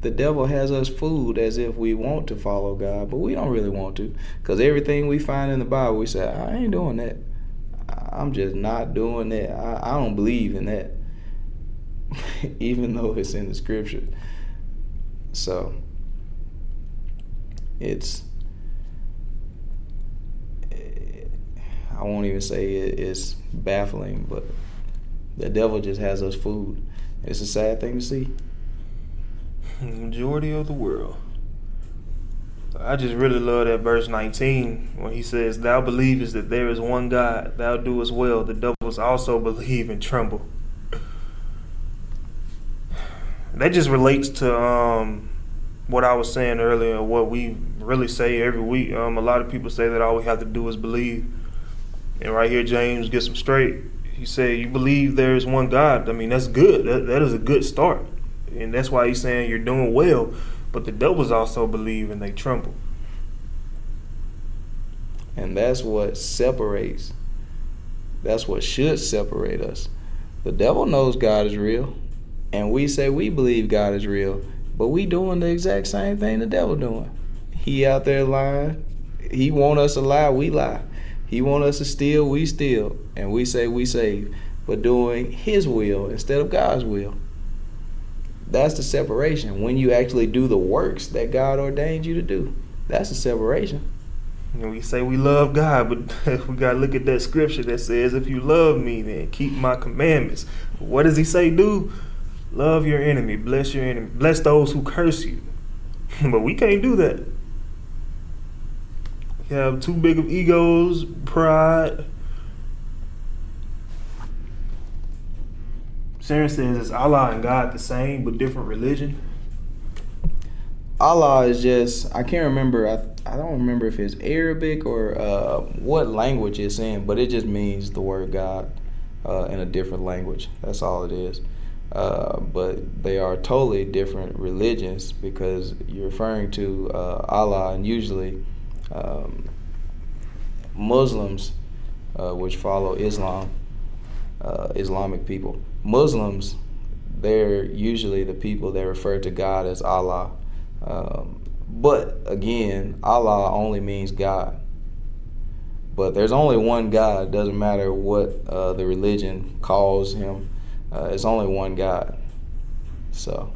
The devil has us fooled as if we want to follow God, but we don't really want to. Because everything we find in the Bible, we say, I ain't doing that. I'm just not doing that. I, I don't believe in that. Even though it's in the scripture. So it's I won't even say it, it's baffling, but the devil just has us fooled. It's a sad thing to see. Majority of the world. I just really love that verse 19 when he says, Thou believest that there is one God, thou doest well. The devils also believe and tremble. That just relates to um, what I was saying earlier, what we really say every week. Um, a lot of people say that all we have to do is believe. And right here, James gets them straight. He said, You believe there is one God. I mean, that's good. That, that is a good start. And that's why he's saying you're doing well. But the devils also believe and they tremble. And that's what separates. That's what should separate us. The devil knows God is real. And we say we believe God is real. But we doing the exact same thing the devil doing. He out there lying. He want us to lie, we lie. He want us to steal, we steal. And we say we save. But doing his will instead of God's will. That's the separation. When you actually do the works that God ordained you to do. That's the separation. And we say we love God, but we got to look at that scripture that says, if you love me, then keep my commandments. What does he say do? Love your enemy, bless your enemy, bless those who curse you. but we can't do that. We have too big of egos, pride. Sharon says, is Allah and God the same but different religion? Allah is just I can't remember I, I don't remember if it's Arabic or uh, what language it's in, but it just means the word God uh, in a different language. That's all it is. Uh, but they are totally different religions because you're referring to uh, Allah, and usually um, Muslims, uh, which follow Islam, uh, Islamic people, Muslims, they're usually the people that refer to God as Allah. Um, but again, Allah only means God. But there's only one God. Doesn't matter what uh, the religion calls him. Uh, it's only one God. So.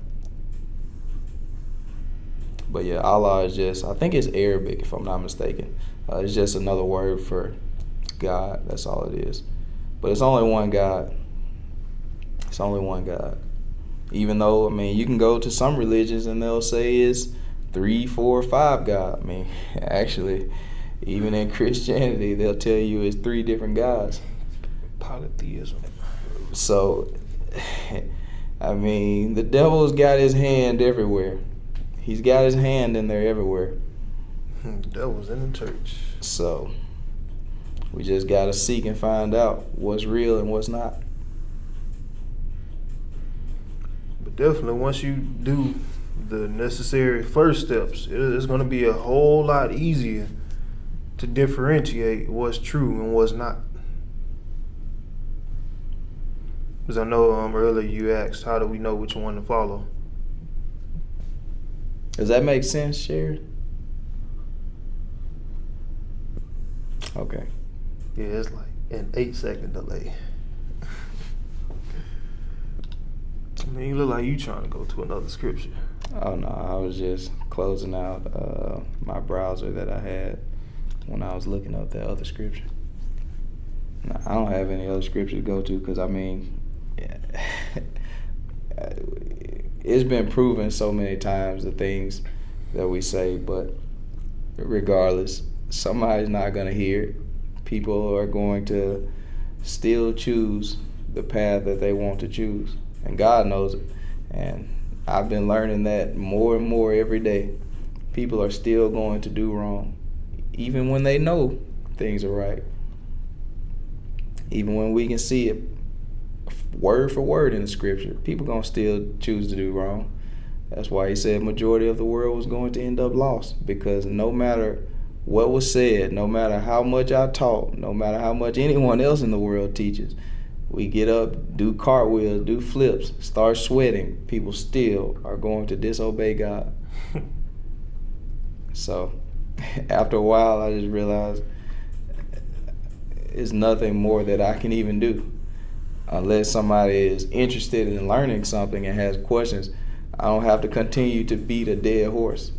But yeah, Allah is just, I think it's Arabic if I'm not mistaken. Uh, it's just another word for God. That's all it is. But it's only one God. It's only one God. Even though, I mean, you can go to some religions and they'll say it's three, four, five God. I mean, actually, even in Christianity, they'll tell you it's three different gods. Polytheism. So, I mean, the devil's got his hand everywhere. He's got his hand in there everywhere. Hmm, the devil's in the church. So, we just got to seek and find out what's real and what's not. Definitely, once you do the necessary first steps, it's going to be a whole lot easier to differentiate what's true and what's not. Because I know um, earlier you asked, how do we know which one to follow? Does that make sense, Sharon? Okay. Yeah, it's like an eight second delay. I mean, you look like you trying to go to another scripture. Oh no, I was just closing out uh, my browser that I had when I was looking up that other scripture. I don't have any other scripture to go to because I mean, it's been proven so many times the things that we say, but regardless, somebody's not going to hear it. People are going to still choose the path that they want to choose, and God knows it. And I've been learning that more and more every day. People are still going to do wrong, even when they know things are right. Even when we can see it word for word in the scripture, people gonna still choose to do wrong. That's why he said majority of the world was going to end up lost because no matter what was said, no matter how much I taught, no matter how much anyone else in the world teaches, we get up, do cartwheels, do flips, start sweating, people still are going to disobey God. so after a while, I just realized it's nothing more that I can even do. Unless somebody is interested in learning something and has questions, I don't have to continue to beat a dead horse.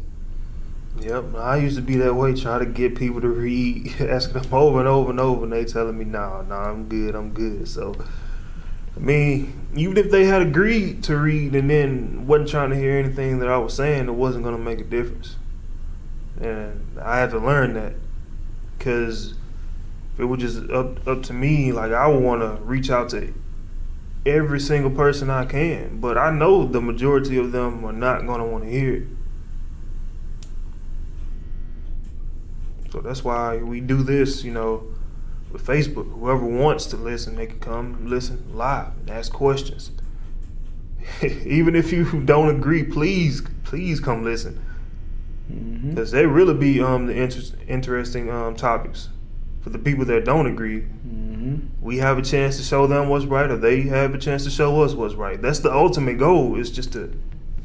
Yep, I used to be that way, trying to get people to read, asking them over and over and over, and they telling me, "Nah, nah, I'm good, I'm good." So, I mean, even if they had agreed to read and then wasn't trying to hear anything that I was saying, it wasn't gonna make a difference. And I had to learn that, because if it was just up up to me, like I would want to reach out to every single person I can, but I know the majority of them are not gonna want to hear it. So that's why we do this, you know, with Facebook. Whoever wants to listen, they can come listen live and ask questions. Even if you don't agree, please, please come listen. Mm-hmm. Because they really be um the inter- interesting um topics for the people that don't agree. Mm-hmm. We have a chance to show them what's right, or they have a chance to show us what's right. That's the ultimate goal is just to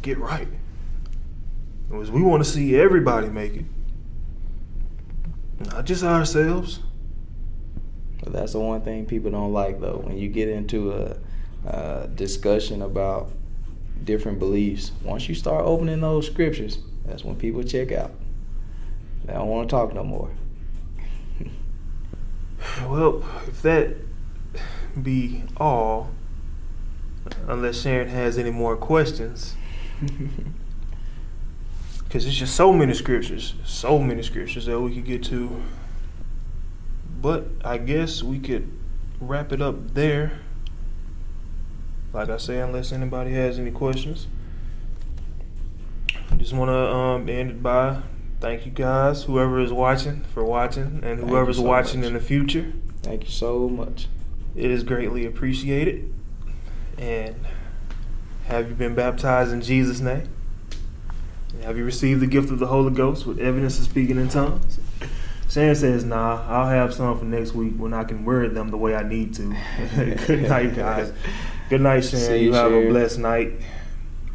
get right. Because we want to see everybody make it, not just ourselves. But that's the one thing people don't like, though. When you get into a, a discussion about different beliefs, once you start opening those scriptures, that's when people check out. They don't want to talk no more. Well, if that be all, unless Sharon has any more questions, because it's just so many scriptures, so many scriptures that we could get to. But I guess we could wrap it up there. Like I say, unless anybody has any questions, I just want to um, end it by thank you guys, whoever is watching, for watching, and whoever's so watching much. in the future. Thank you so much. It is greatly appreciated. And have you been baptized in Jesus' name? Have you received the gift of the Holy Ghost with evidence of speaking in tongues? Shannon says, nah, I'll have some for next week when I can word them the way I need to. Good night, guys. Good night. See You, you, have a blessed night.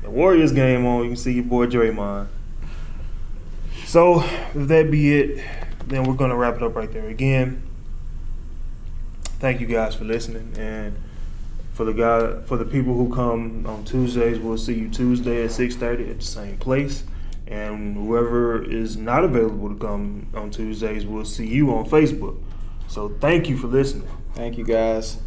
The Warriors game on. You can see your boy Draymond. So, if that be it, then we're going to wrap it up right there. Again, thank you guys for listening and for the guy for the people who come on Tuesdays we'll see you Tuesday at 6:30 at the same place and whoever is not available to come on Tuesdays we'll see you on Facebook so thank you for listening Thank you, guys.